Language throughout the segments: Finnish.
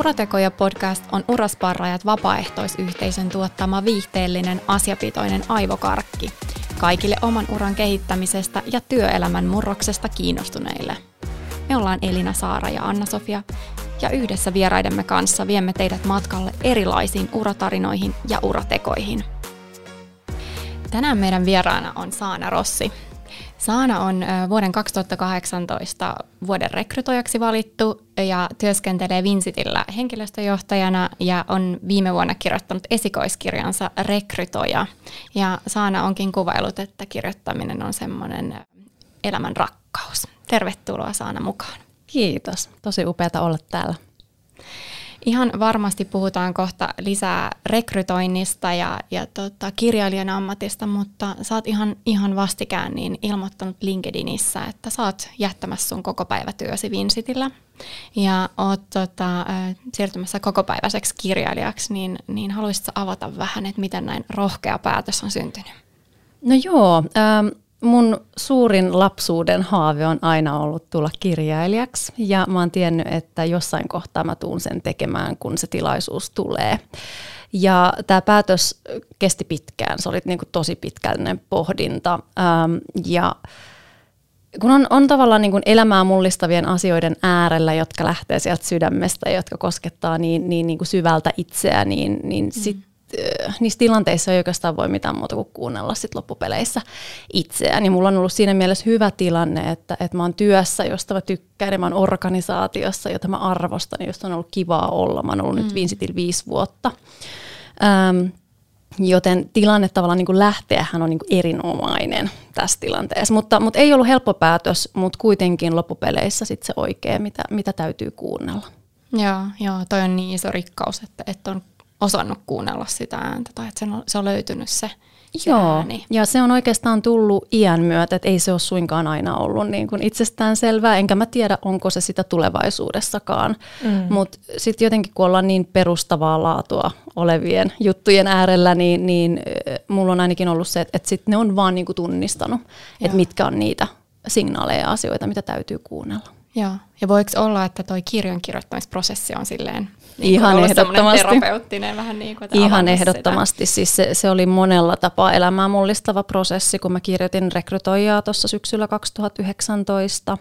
Uratekoja podcast on Urasparrajat vapaaehtoisyhteisön tuottama viihteellinen asiapitoinen aivokarkki kaikille oman uran kehittämisestä ja työelämän murroksesta kiinnostuneille. Me ollaan Elina Saara ja Anna-Sofia ja yhdessä vieraidemme kanssa viemme teidät matkalle erilaisiin uratarinoihin ja uratekoihin. Tänään meidän vieraana on Saana Rossi, Saana on vuoden 2018 vuoden rekrytoijaksi valittu ja työskentelee Vincitillä henkilöstöjohtajana ja on viime vuonna kirjoittanut esikoiskirjansa Rekrytoja. Ja Saana onkin kuvailut, että kirjoittaminen on semmoinen elämän rakkaus. Tervetuloa Saana mukaan. Kiitos. Tosi upeata olla täällä. Ihan varmasti puhutaan kohta lisää rekrytoinnista ja, ja tota, kirjailijan ammatista, mutta sä oot ihan, ihan vastikään niin ilmoittanut LinkedInissä, että sä oot jättämässä sun koko päivätyösi Vincitillä ja oot tota, siirtymässä kokopäiväiseksi kirjailijaksi, niin, niin haluaisitko avata vähän, että miten näin rohkea päätös on syntynyt? No joo, ähm, mun suurin lapsuuden haave on aina ollut tulla kirjailijaksi ja mä oon tiennyt, että jossain kohtaa mä tuun sen tekemään, kun se tilaisuus tulee. Ja tämä päätös kesti pitkään, se oli niinku tosi pitkällinen pohdinta ähm, ja kun on, on tavallaan niin kuin elämää mullistavien asioiden äärellä, jotka lähtee sieltä sydämestä ja jotka koskettaa niin, niin, niin kuin syvältä itseä, niin, niin mm. sit niissä tilanteissa ei oikeastaan voi mitään muuta kuin kuunnella sit loppupeleissä itseään. Ja mulla on ollut siinä mielessä hyvä tilanne, että, että mä oon työssä, josta mä tykkään, ja mä oon organisaatiossa, jota mä arvostan, josta on ollut kivaa olla. Mä oon ollut mm. nyt Vincitillä viisi vuotta. Ähm, joten tilanne tavallaan niin lähteähän on niin erinomainen tässä tilanteessa. Mutta, mutta ei ollut helppo päätös, mutta kuitenkin loppupeleissä sit se oikea, mitä, mitä täytyy kuunnella. Joo, joo, toi on niin iso rikkaus, että, että on osannut kuunnella sitä ääntä tai että se on, se on löytynyt se, Joo, ääni. ja se on oikeastaan tullut iän myötä, että ei se ole suinkaan aina ollut niin kuin itsestään selvää, enkä mä tiedä, onko se sitä tulevaisuudessakaan. Mm. Mutta sitten jotenkin, kun ollaan niin perustavaa laatua olevien juttujen äärellä, niin, niin mulla on ainakin ollut se, että, että sit ne on vaan niin kuin tunnistanut, Joo. että mitkä on niitä signaaleja ja asioita, mitä täytyy kuunnella. Joo, ja voiko olla, että toi kirjan kirjoittamisprosessi on silleen niin Ihan ehdottomasti. terapeuttinen vähän niin kuin, Ihan ehdottomasti. Sitä. Siis se, se oli monella tapaa elämää mullistava prosessi, kun mä kirjoitin rekrytoijaa tuossa syksyllä 2019.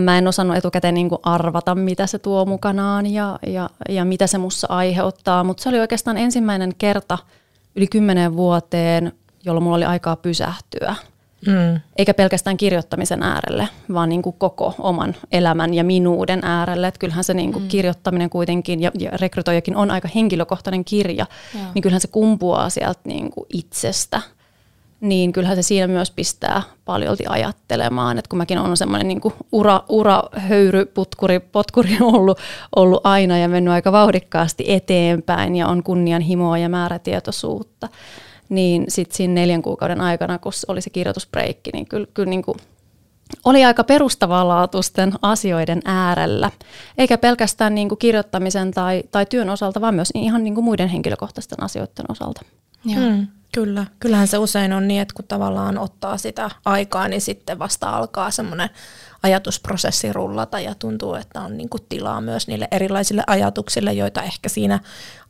Mä en osannut etukäteen niin kuin arvata, mitä se tuo mukanaan ja, ja, ja mitä se mussa aiheuttaa, mutta se oli oikeastaan ensimmäinen kerta yli kymmenen vuoteen, jolloin mulla oli aikaa pysähtyä – Mm. Eikä pelkästään kirjoittamisen äärelle, vaan niin kuin koko oman elämän ja minuuden äärelle. Että kyllähän se niin kuin mm. kirjoittaminen kuitenkin, ja, ja rekrytoijakin on aika henkilökohtainen kirja, Joo. niin kyllähän se kumpuaa sieltä niin kuin itsestä. Niin kyllähän se siinä myös pistää paljolti ajattelemaan, että kun mäkin olen semmoinen niin ura, ura, höyry, putkuri, potkuri ollut, ollut aina ja mennyt aika vauhdikkaasti eteenpäin ja on kunnianhimoa ja määrätietoisuutta, niin sitten siinä neljän kuukauden aikana, kun oli se kirjoitusbreikki, niin kyllä, kyllä niin kuin oli aika perustavanlaatuisten asioiden äärellä, eikä pelkästään niin kuin kirjoittamisen tai, tai työn osalta, vaan myös ihan niin kuin muiden henkilökohtaisten asioiden osalta. Joo. Mm, kyllä. Kyllähän se usein on niin, että kun tavallaan ottaa sitä aikaa, niin sitten vasta alkaa semmoinen ajatusprosessi rullata ja tuntuu, että on niin kuin tilaa myös niille erilaisille ajatuksille, joita ehkä siinä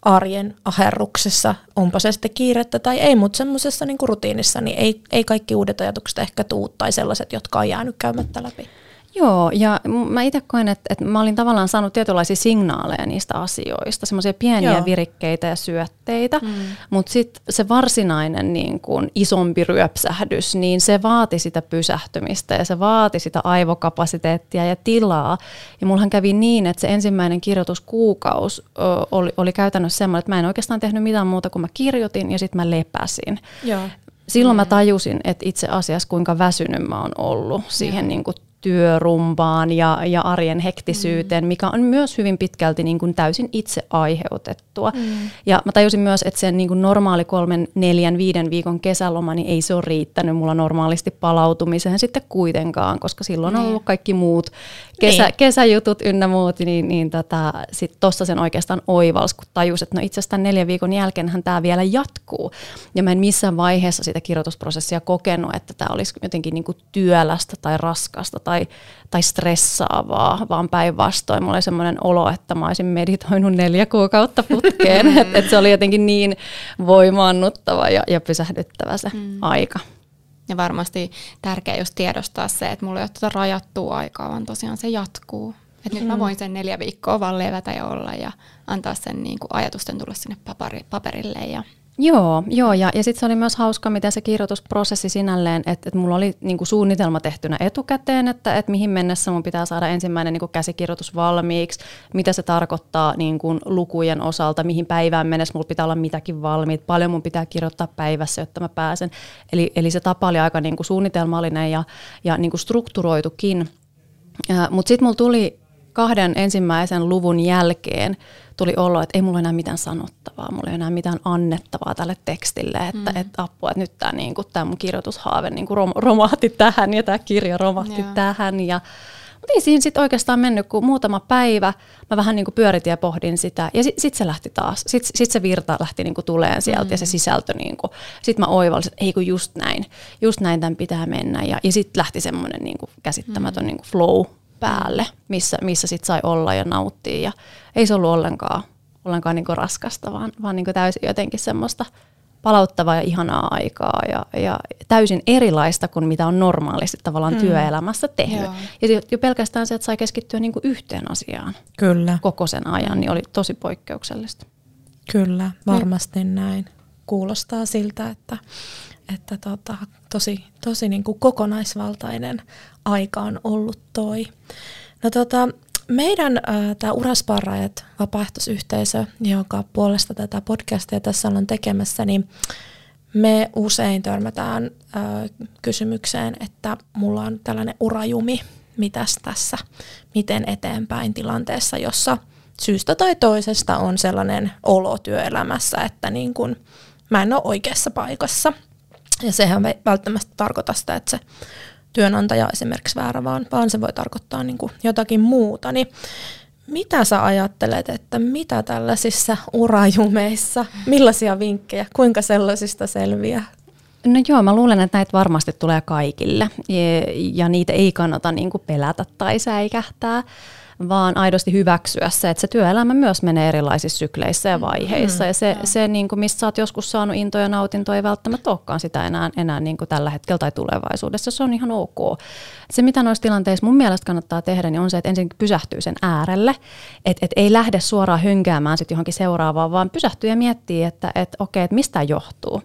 arjen aherruksessa, onpa se sitten kiirettä tai ei, mutta semmoisessa niin rutiinissa, niin ei, ei kaikki uudet ajatukset ehkä tuu tai sellaiset, jotka on jäänyt käymättä läpi. Joo, ja mä itse koen, että, että mä olin tavallaan saanut tietynlaisia signaaleja niistä asioista, semmoisia pieniä Joo. virikkeitä ja syötteitä, mm. mutta sitten se varsinainen niin kun, isompi ryöpsähdys, niin se vaati sitä pysähtymistä ja se vaati sitä aivokapasiteettia ja tilaa. Ja mullahan kävi niin, että se ensimmäinen kirjoituskuukaus ö, oli, oli käytännössä semmoinen, että mä en oikeastaan tehnyt mitään muuta kuin mä kirjoitin ja sitten mä lepäsin. Joo. Silloin mm. mä tajusin, että itse asiassa kuinka väsynyt mä oon ollut siihen niin kuin työrumpaan ja, ja arjen hektisyyteen, mm. mikä on myös hyvin pitkälti niin kuin täysin itse aiheutettua. Mm. Ja mä tajusin myös, että sen niin kuin normaali kolmen, neljän, viiden viikon kesäloma, niin ei se ole riittänyt mulla normaalisti palautumiseen sitten kuitenkaan, koska silloin on niin. ollut kaikki muut kesä, niin. kesäjutut ynnä muut, niin, niin tota, sitten tuossa sen oikeastaan oivals, kun tajus, että no itse asiassa neljän viikon jälkeenhän tämä vielä jatkuu. Ja mä en missään vaiheessa sitä kirjoitusprosessia kokenut, että tämä olisi jotenkin niin kuin työlästä tai raskasta tai, tai stressaavaa, vaan päinvastoin. Mulla oli semmoinen olo, että mä olisin meditoinut neljä kuukautta putkeen. että et se oli jotenkin niin voimaannuttava ja, ja pysähdyttävä se mm. aika. Ja varmasti tärkeää just tiedostaa se, että mulla ei ole tuota rajattua aikaa, vaan tosiaan se jatkuu. Että mm. nyt mä mm. voin sen neljä viikkoa vaan levätä ja olla ja antaa sen niin kuin ajatusten tulla sinne paperi, paperille ja Joo, joo ja, ja sitten se oli myös hauska, miten se kirjoitusprosessi sinälleen, että, että mulla oli niinku suunnitelma tehtynä etukäteen, että, että mihin mennessä mun pitää saada ensimmäinen niinku käsikirjoitus valmiiksi, mitä se tarkoittaa niinku lukujen osalta, mihin päivään mennessä mulla pitää olla mitäkin valmiit, paljon mun pitää kirjoittaa päivässä, jotta mä pääsen. Eli, eli se tapa oli aika niinku suunnitelmallinen ja, ja niinku strukturoitukin. Mutta sitten mulla tuli kahden ensimmäisen luvun jälkeen tuli olo, että ei mulla enää mitään sanottavaa, mulla ei enää mitään annettavaa tälle tekstille, että, mm. että apua, että nyt tämä niinku, mun kirjoitushaave niinku rom, romahti tähän ja tämä kirja romahti Joo. tähän. Ja, mutta ei siinä sitten oikeastaan mennyt kuin muutama päivä. Mä vähän niinku pyöritin ja pohdin sitä. Ja sitten sit se lähti taas. Sitten sit se virta lähti niinku tuleen sieltä mm. ja se mm. sisältö. Niinku. Sitten mä oivalsin, että ei kun just näin. Just näin tämän pitää mennä. Ja, ja sitten lähti semmoinen niinku käsittämätön mm. niinku flow päälle, missä, missä sit sai olla ja nauttia. Ja ei se ollut ollenkaan, ollenkaan niinku raskasta, vaan, vaan niinku täysin jotenkin semmoista palauttavaa ja ihanaa aikaa ja, ja täysin erilaista kuin mitä on normaalisti tavallaan mm. työelämässä tehnyt. Joo. Ja jo pelkästään se, että sai keskittyä niinku yhteen asiaan Kyllä. koko sen ajan, niin oli tosi poikkeuksellista. Kyllä, varmasti mm. näin. Kuulostaa siltä, että, että tota, tosi, tosi niin kuin kokonaisvaltainen aika on ollut toi. No tota, meidän tämä Urasparraajat vapaaehtoisyhteisö, joka puolesta tätä podcastia tässä ollaan tekemässä, niin me usein törmätään äh, kysymykseen, että mulla on tällainen urajumi, mitäs tässä, miten eteenpäin tilanteessa, jossa syystä tai toisesta on sellainen olo työelämässä, että niin kun mä en ole oikeassa paikassa. Ja sehän ei välttämättä tarkoita sitä, että se työnantaja esimerkiksi väärä, vaan, vaan se voi tarkoittaa niin kuin jotakin muuta. Niin mitä sä ajattelet, että mitä tällaisissa urajumeissa, millaisia vinkkejä, kuinka sellaisista selviää? No joo, mä luulen, että näitä varmasti tulee kaikille ja, ja niitä ei kannata niin kuin pelätä tai säikähtää vaan aidosti hyväksyä se, että se työelämä myös menee erilaisissa sykleissä ja mm. vaiheissa. Mm, ja se, se niin kuin, mistä sä oot joskus saanut intoja ja nautintoa, ei välttämättä olekaan sitä enää, enää niin kuin tällä hetkellä tai tulevaisuudessa. Se on ihan ok. Se, mitä noissa tilanteissa mun mielestä kannattaa tehdä, niin on se, että ensin pysähtyy sen äärelle, että et ei lähde suoraan hönkäämään sitten johonkin seuraavaan, vaan pysähtyy ja miettii, että et, okei, että mistä johtuu.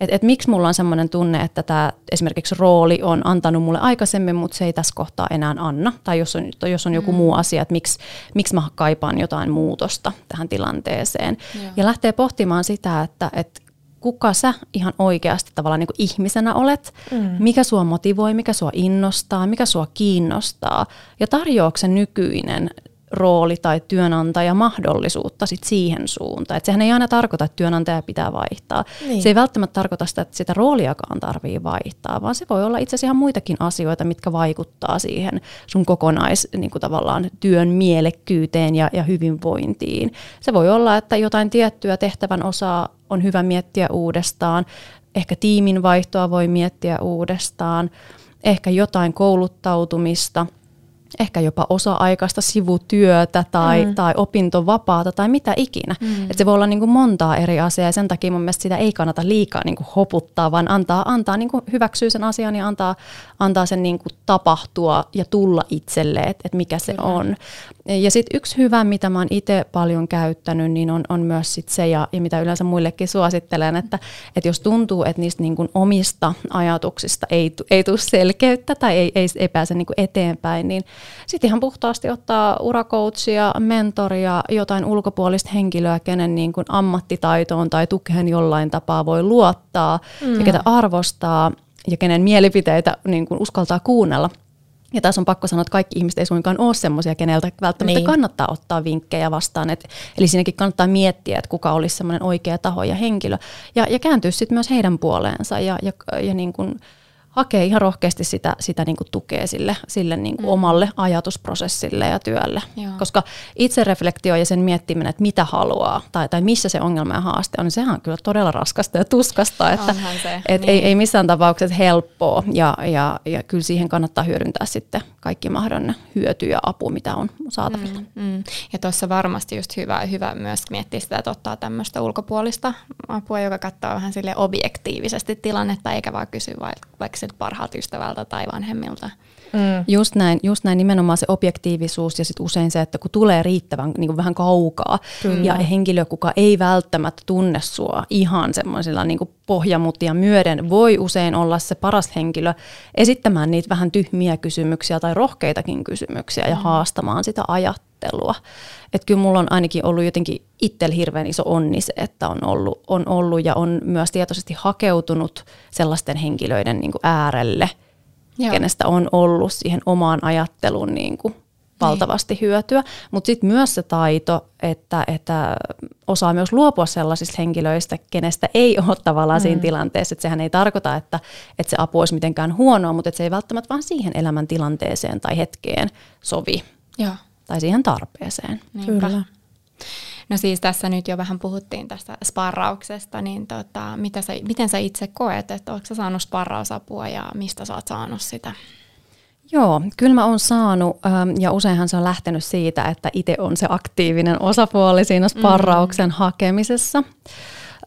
Että et miksi mulla on semmoinen tunne, että tämä esimerkiksi rooli on antanut mulle aikaisemmin, mutta se ei tässä kohtaa enää anna. Tai jos on, jos on joku mm. muu asia, että miksi, miksi mä kaipaan jotain muutosta tähän tilanteeseen. Joo. Ja lähtee pohtimaan sitä, että, että kuka sä ihan oikeasti tavallaan niin kuin ihmisenä olet, mm. mikä sua motivoi, mikä sua innostaa, mikä sua kiinnostaa. Ja tarjoako se nykyinen rooli tai työnantaja mahdollisuutta sit siihen suuntaan. Et sehän ei aina tarkoita, että työnantaja pitää vaihtaa. Niin. Se ei välttämättä tarkoita sitä, että sitä rooliakaan tarvii vaihtaa, vaan se voi olla itse asiassa ihan muitakin asioita, mitkä vaikuttaa siihen sun kokonais niin kuin tavallaan työn mielekkyyteen ja, ja hyvinvointiin. Se voi olla, että jotain tiettyä tehtävän osaa on hyvä miettiä uudestaan, ehkä tiimin vaihtoa voi miettiä uudestaan, ehkä jotain kouluttautumista – ehkä jopa osa-aikaista sivutyötä tai, mm. tai opintovapaata tai mitä ikinä. Mm. Et se voi olla niin kuin montaa eri asiaa ja sen takia mun mielestä sitä ei kannata liikaa niin kuin hoputtaa, vaan antaa, antaa niin kuin hyväksyä sen asian ja antaa, antaa sen niin kuin tapahtua ja tulla itselle, että et mikä se Kyllä. on. Ja sitten yksi hyvä, mitä mä oon itse paljon käyttänyt, niin on, on myös sit se, ja, ja mitä yleensä muillekin suosittelen, että, että jos tuntuu, että niistä niin kuin omista ajatuksista ei, ei tule selkeyttä tai ei, ei, ei pääse niin kuin eteenpäin, niin sitten ihan puhtaasti ottaa urakoutsia, mentoria, jotain ulkopuolista henkilöä, kenen niin kuin ammattitaitoon tai tukeen jollain tapaa voi luottaa mm. ja ketä arvostaa ja kenen mielipiteitä niin kuin uskaltaa kuunnella. Ja tässä on pakko sanoa, että kaikki ihmiset ei suinkaan ole semmoisia, keneltä välttämättä niin. kannattaa ottaa vinkkejä vastaan. Et, eli siinäkin kannattaa miettiä, että kuka olisi semmoinen oikea taho ja henkilö. Ja, ja kääntyä sitten myös heidän puoleensa ja, ja, ja niin kuin hakee ihan rohkeasti sitä, sitä niin kuin tukea sille, sille niin kuin mm. omalle ajatusprosessille ja työlle. Joo. Koska itsereflektio ja sen miettiminen, että mitä haluaa tai, tai missä se ongelma ja haaste on, niin sehän on kyllä todella raskasta ja tuskasta. Että, se, et niin. ei, ei missään tapauksessa helppoa ja, ja, ja kyllä siihen kannattaa hyödyntää sitten kaikki mahdollinen hyöty ja apu, mitä on saatavilla. Mm, mm. Ja tuossa varmasti just hyvä, hyvä myös miettiä sitä, että ottaa tämmöistä ulkopuolista apua, joka katsoo vähän sille objektiivisesti tilannetta, eikä vaan kysy vaikka siltä parhaalta ystävältä tai vanhemmilta. Mm. Just, näin, just näin nimenomaan se objektiivisuus ja sit usein se, että kun tulee riittävän niin kuin vähän kaukaa Kyllä. ja henkilö, kuka ei välttämättä tunne sua ihan semmoisilla niin pohjamutia myöden, voi usein olla se paras henkilö esittämään niitä vähän tyhmiä kysymyksiä tai rohkeitakin kysymyksiä mm. ja haastamaan sitä ajattelua. Että kyllä mulla on ainakin ollut jotenkin itsellä hirveän iso onni se, että on ollut, on ollut ja on myös tietoisesti hakeutunut sellaisten henkilöiden niin äärelle – Joo. kenestä on ollut siihen omaan ajatteluun niin kuin valtavasti niin. hyötyä. Mutta sitten myös se taito, että, että osaa myös luopua sellaisista henkilöistä, kenestä ei ole tavallaan mm. siinä tilanteessa. Että sehän ei tarkoita, että, että se apu olisi mitenkään huonoa, mutta se ei välttämättä vaan siihen elämäntilanteeseen tai hetkeen sovi. Joo. Tai siihen tarpeeseen. Niinpä. Kyllä. No siis tässä nyt jo vähän puhuttiin tästä sparrauksesta, niin tota, mitä sä, miten sä itse koet, että oletko sä saanut sparrausapua ja mistä sä oot saanut sitä? Joo, kyllä mä oon saanut ähm, ja useinhan se on lähtenyt siitä, että itse on se aktiivinen osapuoli siinä sparrauksen mm. hakemisessa.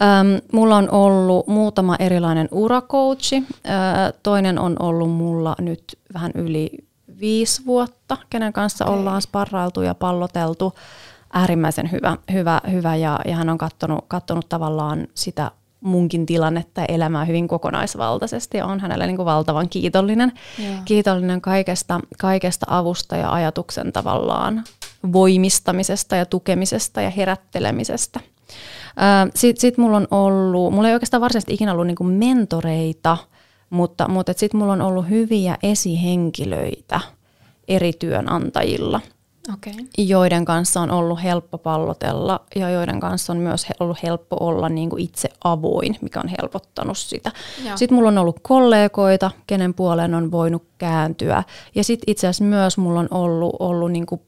Ähm, mulla on ollut muutama erilainen uracoachi. Äh, toinen on ollut mulla nyt vähän yli viisi vuotta, kenen kanssa okay. ollaan sparrailtu ja palloteltu äärimmäisen hyvä, hyvä, hyvä ja, ja hän on katsonut, katsonut tavallaan sitä munkin tilannetta ja elämää hyvin kokonaisvaltaisesti ja on hänelle niin kuin valtavan kiitollinen, yeah. kiitollinen kaikesta, kaikesta avusta ja ajatuksen tavallaan voimistamisesta ja tukemisesta ja herättelemisestä. Sitten sit mulla on ollut, mulla ei oikeastaan varsinaisesti ikinä ollut niinku mentoreita, mutta, mutta sitten mulla on ollut hyviä esihenkilöitä eri työnantajilla – okay. joiden kanssa on ollut helppo pallotella ja joiden kanssa on myös ollut helppo olla niin kuin itse avoin, mikä on helpottanut sitä. Joo. Sitten mulla on ollut kollegoita, kenen puoleen on voinut kääntyä. Ja sitten itse asiassa myös mulla on ollut, ollut niin kuin,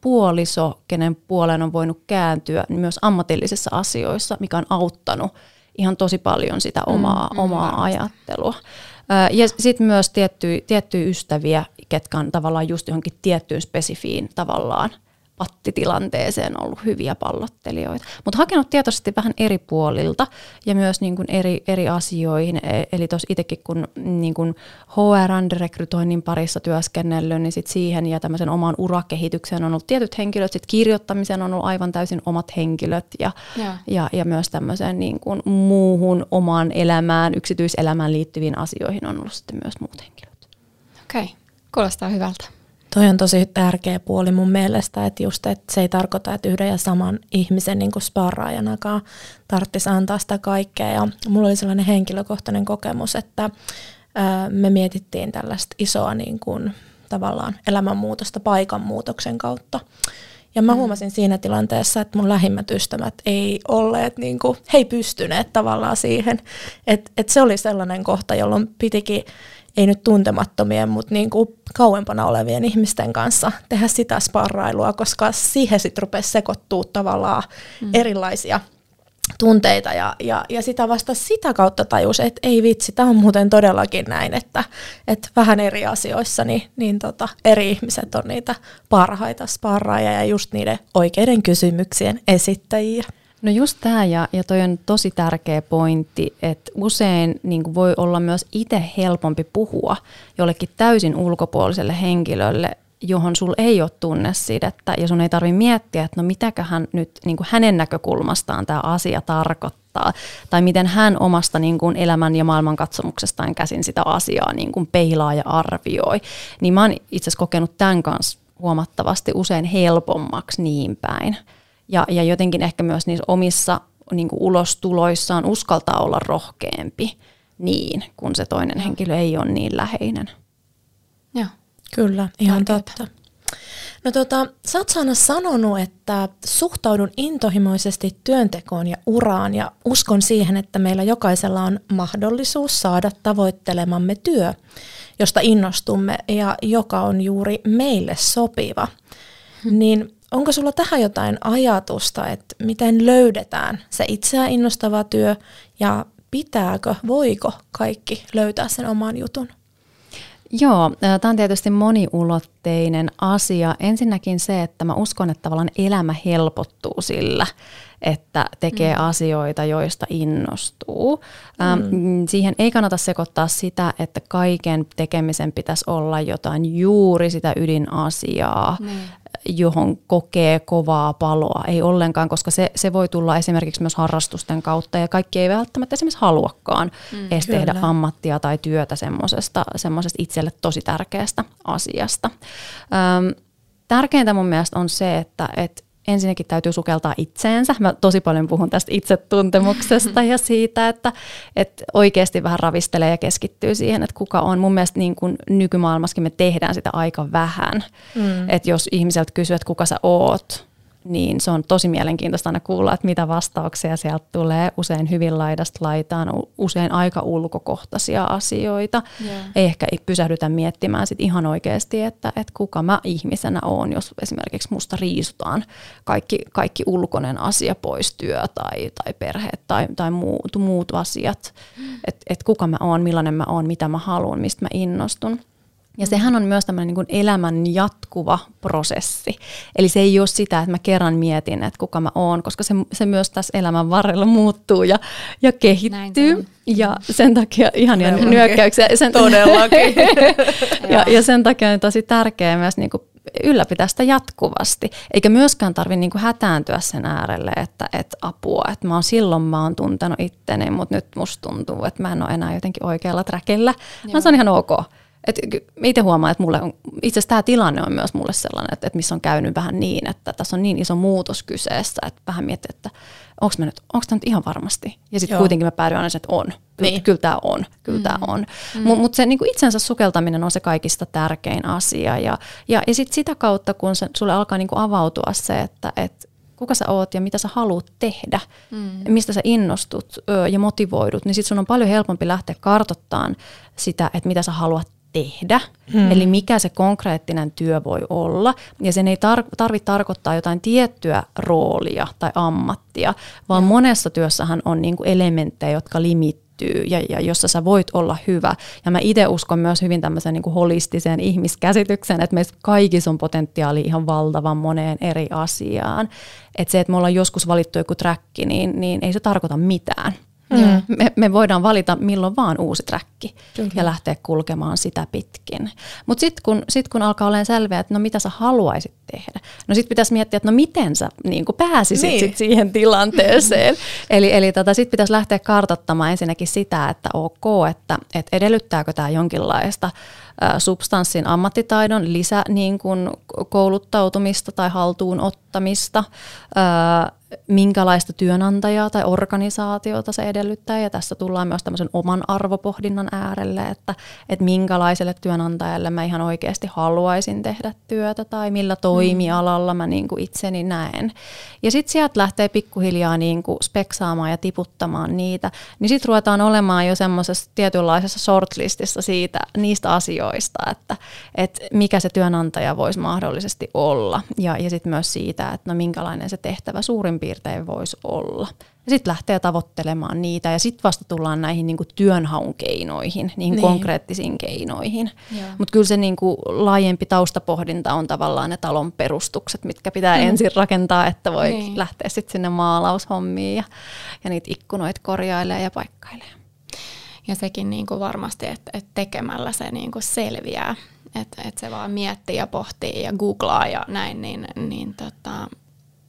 puoliso, kenen puoleen on voinut kääntyä myös ammatillisissa asioissa, mikä on auttanut ihan tosi paljon sitä omaa, mm, omaa mm, ajattelua. Ja sitten myös tiettyjä, tiettyjä ystäviä, ketkä on tavallaan just johonkin tiettyyn spesifiin tavallaan – pattitilanteeseen ollut hyviä pallottelijoita. Mutta hakenut tietoisesti vähän eri puolilta ja myös niin kuin eri, eri asioihin. E, eli tuossa itsekin kun niin kuin HR-rekrytoinnin parissa työskennellyt, niin sit siihen ja tämmöisen oman urakehitykseen on ollut tietyt henkilöt. Sitten kirjoittamiseen on ollut aivan täysin omat henkilöt ja, ja. ja, ja myös tämmöiseen niin kuin muuhun omaan elämään, yksityiselämään liittyviin asioihin on ollut sitten myös muut henkilöt. Okei, okay. kuulostaa hyvältä. Toi on tosi tärkeä puoli mun mielestä, että just, että se ei tarkoita, että yhden ja saman ihmisen niin sparraajanakaan tarvitsisi antaa sitä kaikkea. Ja mulla oli sellainen henkilökohtainen kokemus, että ää, me mietittiin tällaista isoa niin kuin, tavallaan elämänmuutosta paikanmuutoksen kautta. Ja mä mm. huomasin siinä tilanteessa, että mun lähimmät ystävät ei olleet, niin kuin, he ei pystyneet tavallaan siihen. Että et se oli sellainen kohta, jolloin pitikin ei nyt tuntemattomien, mutta niin kuin kauempana olevien ihmisten kanssa tehdä sitä sparrailua, koska siihen sitten rupesi sekoittua tavallaan mm. erilaisia tunteita ja, ja, ja sitä vasta sitä kautta tajus, että ei vitsi, tämä on muuten todellakin näin, että, että vähän eri asioissa niin, niin tota, eri ihmiset on niitä parhaita sparraajia ja just niiden oikeiden kysymyksien esittäjiä. No just tämä ja, ja toi on tosi tärkeä pointti, että usein niin voi olla myös itse helpompi puhua jollekin täysin ulkopuoliselle henkilölle, johon sul ei ole tunnesidettä ja sun ei tarvi miettiä, että no mitäköhän nyt niin hänen näkökulmastaan tämä asia tarkoittaa tai miten hän omasta niin kuin elämän ja maailmankatsomuksestaan käsin sitä asiaa niin kuin peilaa ja arvioi. Niin mä oon itse asiassa kokenut tämän kanssa huomattavasti usein helpommaksi niin päin ja, ja jotenkin ehkä myös niissä omissa niin kuin ulostuloissaan uskaltaa olla rohkeampi niin, kun se toinen henkilö ei ole niin läheinen. Joo. Kyllä, ihan Tärkeätä. totta. No tota, sä oot Sanna sanonut, että suhtaudun intohimoisesti työntekoon ja uraan ja uskon siihen, että meillä jokaisella on mahdollisuus saada tavoittelemamme työ, josta innostumme ja joka on juuri meille sopiva. Hmm. Niin onko sulla tähän jotain ajatusta, että miten löydetään se itseä innostava työ ja pitääkö, voiko kaikki löytää sen oman jutun? Joo, tämä on tietysti moniulotteinen asia. Ensinnäkin se, että mä uskon, että tavallaan elämä helpottuu sillä, että tekee mm. asioita, joista innostuu. Mm. siihen ei kannata sekoittaa sitä, että kaiken tekemisen pitäisi olla jotain juuri sitä ydinasiaa, mm johon kokee kovaa paloa. Ei ollenkaan, koska se, se voi tulla esimerkiksi myös harrastusten kautta ja kaikki ei välttämättä esimerkiksi haluakaan mm, edes kyllä. tehdä ammattia tai työtä semmoisesta, semmoisesta itselle tosi tärkeästä asiasta. Öm, tärkeintä mun mielestä on se, että et ensinnäkin täytyy sukeltaa itseensä. Mä tosi paljon puhun tästä itsetuntemuksesta ja siitä, että, että oikeasti vähän ravistelee ja keskittyy siihen, että kuka on. Mun mielestä niin kuin nykymaailmassakin me tehdään sitä aika vähän. Mm. Että jos ihmiseltä kysyy, että kuka sä oot, niin se on tosi mielenkiintoista aina kuulla, että mitä vastauksia sieltä tulee. Usein hyvin laidasta laitaan, usein aika ulkokohtaisia asioita. Yeah. Ei ehkä pysähdytä miettimään sit ihan oikeasti, että, että kuka mä ihmisenä oon, jos esimerkiksi musta riisutaan kaikki, kaikki ulkoinen asia pois, työ tai, tai perhe tai, tai muut, muut asiat. Mm. Että et kuka mä oon, millainen mä oon, mitä mä haluan, mistä mä innostun. Ja sehän on myös tämmöinen niin elämän jatkuva prosessi. Eli se ei ole sitä, että mä kerran mietin, että kuka mä oon, koska se, se myös tässä elämän varrella muuttuu ja, ja kehittyy. Ja sen takia ihan nyökkäyksiä. Sen, Todellakin. ja, ja sen takia on tosi tärkeää myös niin kuin ylläpitää sitä jatkuvasti. Eikä myöskään tarvitse niin hätääntyä sen äärelle, että, että apua, että mä oon silloin mä oon tuntenut itteni, mutta nyt musta tuntuu, että mä en ole enää jotenkin oikealla träkellä. Mä se on ihan ok. Et itse huomaan, että mulle on, itse asiassa tämä tilanne on myös mulle sellainen, että, että missä on käynyt vähän niin, että tässä on niin iso muutos kyseessä, että vähän miettii, että onko nyt, nyt ihan varmasti. Ja sitten kuitenkin mä päädyin aina että on. Niin. Kyllä tämä on, kyllä mm. tämä on. Mm. Mutta mut se niinku itsensä sukeltaminen on se kaikista tärkein asia. Ja, ja, ja sitten sitä kautta, kun se, sulle alkaa niinku avautua se, että et, kuka sä oot ja mitä sä haluat tehdä, mm. mistä sä innostut ö, ja motivoidut, niin sitten sun on paljon helpompi lähteä kartoittamaan sitä, että mitä sä haluat tehdä, hmm. eli mikä se konkreettinen työ voi olla. Ja sen ei tar- tarvitse tarkoittaa jotain tiettyä roolia tai ammattia, vaan hmm. monessa työssähän on niinku elementtejä, jotka limittyy ja, ja jossa sä voit olla hyvä. Ja mä itse uskon myös hyvin tämmöiseen niinku holistiseen ihmiskäsitykseen, että meissä kaikissa on potentiaali ihan valtavan moneen eri asiaan. Että se, että me ollaan joskus valittu joku träkki, niin, niin ei se tarkoita mitään. Mm. Me, me voidaan valita milloin vaan uusi träkki ja lähteä kulkemaan sitä pitkin. Mutta sitten kun, sit kun alkaa olemaan selviä, että no mitä sä haluaisit tehdä, no sitten pitäisi miettiä, että no miten sä niin pääsisit niin. sit siihen tilanteeseen. eli eli tota, sitten pitäisi lähteä kartoittamaan ensinnäkin sitä, että ok, että, että edellyttääkö tämä jonkinlaista substanssin ammattitaidon lisä niin kuin kouluttautumista tai haltuun ottamista, minkälaista työnantajaa tai organisaatiota se edellyttää. Ja tässä tullaan myös tämmöisen oman arvopohdinnan äärelle, että, että minkälaiselle työnantajalle mä ihan oikeasti haluaisin tehdä työtä tai millä toimialalla mä niin kuin itseni näen. Ja sitten sieltä lähtee pikkuhiljaa niin kuin speksaamaan ja tiputtamaan niitä, niin sitten ruvetaan olemaan jo semmoisessa tietynlaisessa shortlistissa siitä, niistä asioista, että, että mikä se työnantaja voisi mahdollisesti olla. Ja, ja sitten myös siitä, että no minkälainen se tehtävä suurin piirtein voisi olla. Ja sitten lähtee tavoittelemaan niitä ja sitten vasta tullaan näihin niinku työnhaun keinoihin, niihin niin. konkreettisiin keinoihin. Mutta kyllä se niinku laajempi taustapohdinta on tavallaan ne talon perustukset, mitkä pitää mm. ensin rakentaa, että voi niin. lähteä sitten sinne maalaushommiin ja, ja niitä ikkunoita korjailee ja paikkailee. Ja sekin niinku varmasti, että et tekemällä se niinku selviää, että et se vaan miettii ja pohtii ja googlaa ja näin, niin, niin tota,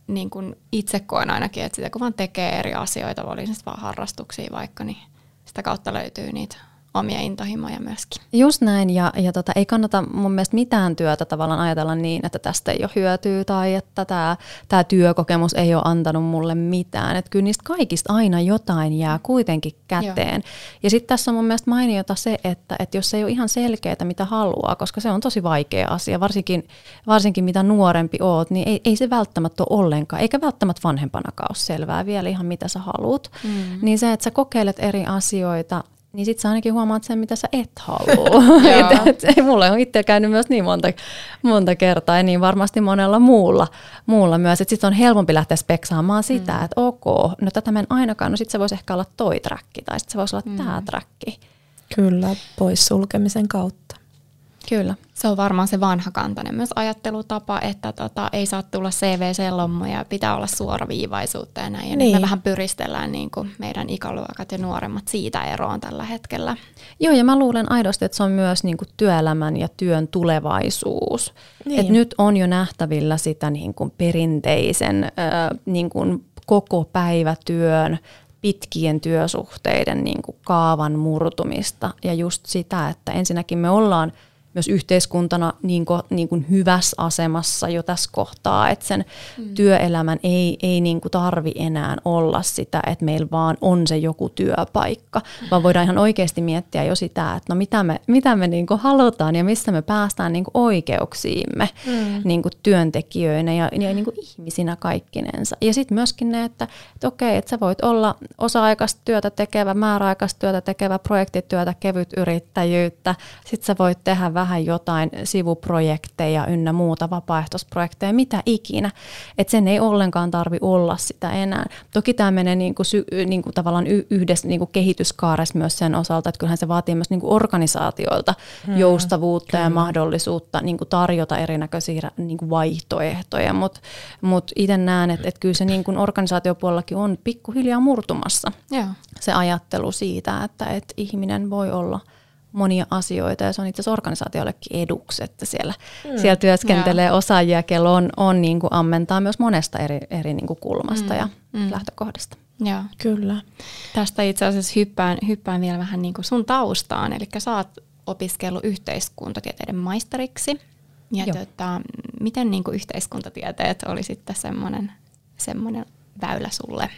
niin kuin itse koen ainakin, että sitä kun vaan tekee eri asioita, oli se vaan harrastuksia vaikka, niin sitä kautta löytyy niitä omia intohimoja myöskin. Just näin, ja, ja tota, ei kannata mun mielestä mitään työtä tavallaan ajatella niin, että tästä ei ole hyötyä tai että tämä, tämä työkokemus ei ole antanut mulle mitään. Että kyllä niistä kaikista aina jotain jää kuitenkin käteen. Joo. Ja sitten tässä on mun mielestä mainiota se, että, että jos ei ole ihan selkeää, mitä haluaa, koska se on tosi vaikea asia, varsinkin, varsinkin mitä nuorempi oot, niin ei, ei se välttämättä ole ollenkaan, eikä välttämättä vanhempanakaan ole selvää vielä ihan mitä sä haluat. Mm. Niin se, että sä kokeilet eri asioita niin sitten sä ainakin huomaat sen, mitä sä et halua. et, et, mulle on itse käynyt myös niin monta, monta kertaa ja niin varmasti monella muulla, muulla myös. Sitten on helpompi lähteä speksaamaan sitä, mm. että ok, no tätä mä en ainakaan, no sitten se voisi ehkä olla toi träkki tai sitten se voisi olla mm. tämä träkki. Kyllä, pois sulkemisen kautta. Kyllä. Se on varmaan se vanhakantainen myös ajattelutapa, että tota, ei saa tulla CV-sellommoja, pitää olla suoraviivaisuutta ja näin. Ja niin. me vähän pyristellään niin kuin meidän ikäluokat ja nuoremmat siitä eroon tällä hetkellä. Joo, ja mä luulen aidosti, että se on myös niin kuin työelämän ja työn tulevaisuus. Niin. Et nyt on jo nähtävillä sitä niin kuin perinteisen äh, niin kuin koko päivätyön pitkien työsuhteiden niin kuin kaavan murtumista ja just sitä, että ensinnäkin me ollaan – myös yhteiskuntana niin kuin, niin kuin hyvässä asemassa jo tässä kohtaa, että sen mm. työelämän ei, ei niin kuin tarvi enää olla sitä, että meillä vaan on se joku työpaikka, vaan voidaan ihan oikeasti miettiä jo sitä, että no mitä me, mitä me niin kuin halutaan ja missä me päästään niin kuin oikeuksiimme mm. niin kuin työntekijöinä ja, ja niin kuin ihmisinä kaikkinensa. Ja sitten myöskin ne, että, että okei, että sä voit olla osa-aikaista työtä tekevä, määräaikaista työtä tekevä, projektityötä, kevyt yrittäjyyttä, sitten sä voit tehdä vähän jotain sivuprojekteja ynnä muuta, vapaaehtoisprojekteja, mitä ikinä. Että sen ei ollenkaan tarvi olla sitä enää. Toki tämä menee niinku sy, niinku tavallaan yhdessä niinku kehityskaaressa myös sen osalta, että kyllähän se vaatii myös niinku organisaatioilta hmm, joustavuutta kyllä. ja mahdollisuutta niinku tarjota erinäköisiä niinku vaihtoehtoja, mutta mut itse näen, että et kyllä se niinku organisaatiopuolellakin on pikkuhiljaa murtumassa Joo. se ajattelu siitä, että et ihminen voi olla – monia asioita ja se on itse asiassa organisaatiollekin eduksi, että siellä, mm. siellä työskentelee ja. osaajia, kello on, on niin kuin ammentaa myös monesta eri, eri niin kuin kulmasta mm. ja mm. lähtökohdasta. Joo. Kyllä. Tästä itse asiassa hyppään, hyppään vielä vähän niin kuin sun taustaan, eli sä oot opiskellut yhteiskuntatieteiden maisteriksi. Ja tota, miten niin kuin yhteiskuntatieteet oli sitten semmoinen, semmoinen väylä sulle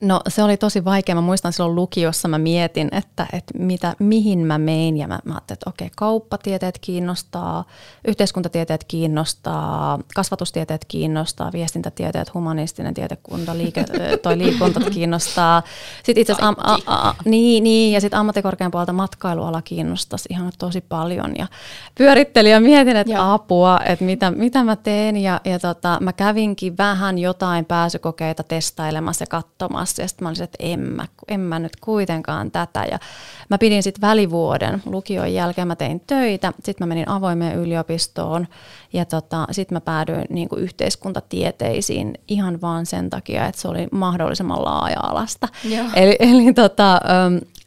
No se oli tosi vaikea. Mä muistan silloin lukiossa mä mietin, että, että mitä, mihin mä mein ja mä, mä ajattelin, että okei, kauppatieteet kiinnostaa, yhteiskuntatieteet kiinnostaa, kasvatustieteet kiinnostaa, viestintätieteet, humanistinen tietekunta, liike, toi liikunta kiinnostaa. Sitten itse asiassa, am, a, a, niin, niin, ja sitten ammattikorkean puolelta matkailuala kiinnostaisi ihan tosi paljon ja pyörittelin ja mietin, että Joo. apua, että mitä, mitä mä teen ja, ja tota, mä kävinkin vähän jotain pääsykokeita testailemassa ja katsomassa kanssa. Ja sitten mä olisin, että en mä, en mä nyt kuitenkaan tätä. Ja mä pidin sitten välivuoden lukion jälkeen, mä tein töitä. Sitten mä menin avoimeen yliopistoon ja tota, sitten mä päädyin niin kuin yhteiskuntatieteisiin ihan vaan sen takia, että se oli mahdollisimman laaja-alasta. Eli, eli tota,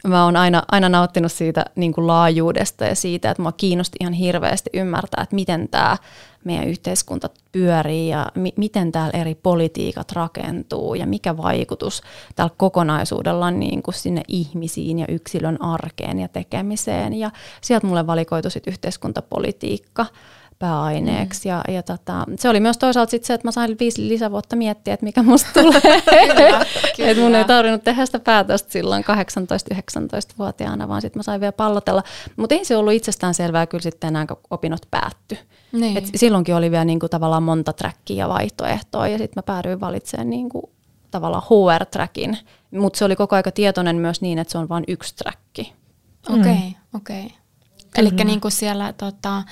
mä oon aina, aina nauttinut siitä niin kuin laajuudesta ja siitä, että mua kiinnosti ihan hirveästi ymmärtää, että miten tämä meidän yhteiskunta pyörii ja mi- miten täällä eri politiikat rakentuu ja mikä vaikutus tällä kokonaisuudella on niin kuin sinne ihmisiin ja yksilön arkeen ja tekemiseen. Ja sieltä mulle valikoitu sitten yhteiskuntapolitiikka pääaineeksi. Mm. Ja, ja tota, se oli myös toisaalta sit se, että mä sain viisi lisävuotta miettiä, että mikä musta tulee. kyllä, kyllä. Et mun ei tarvinnut tehdä sitä päätöstä silloin 18-19-vuotiaana, vaan sitten mä sain vielä pallotella. Mutta ei se ollut itsestään selvää kyllä sitten enää, kun opinnot päättyi. Niin. Et silloinkin oli vielä niinku tavallaan monta trackia ja vaihtoehtoa ja sitten mä päädyin valitsemaan niinku tavallaan HR-trackin, mutta se oli koko aika tietoinen myös niin, että se on vain yksi tracki. Okei, okay, mm. okei. Okay. Eli niin kuin siellä tota,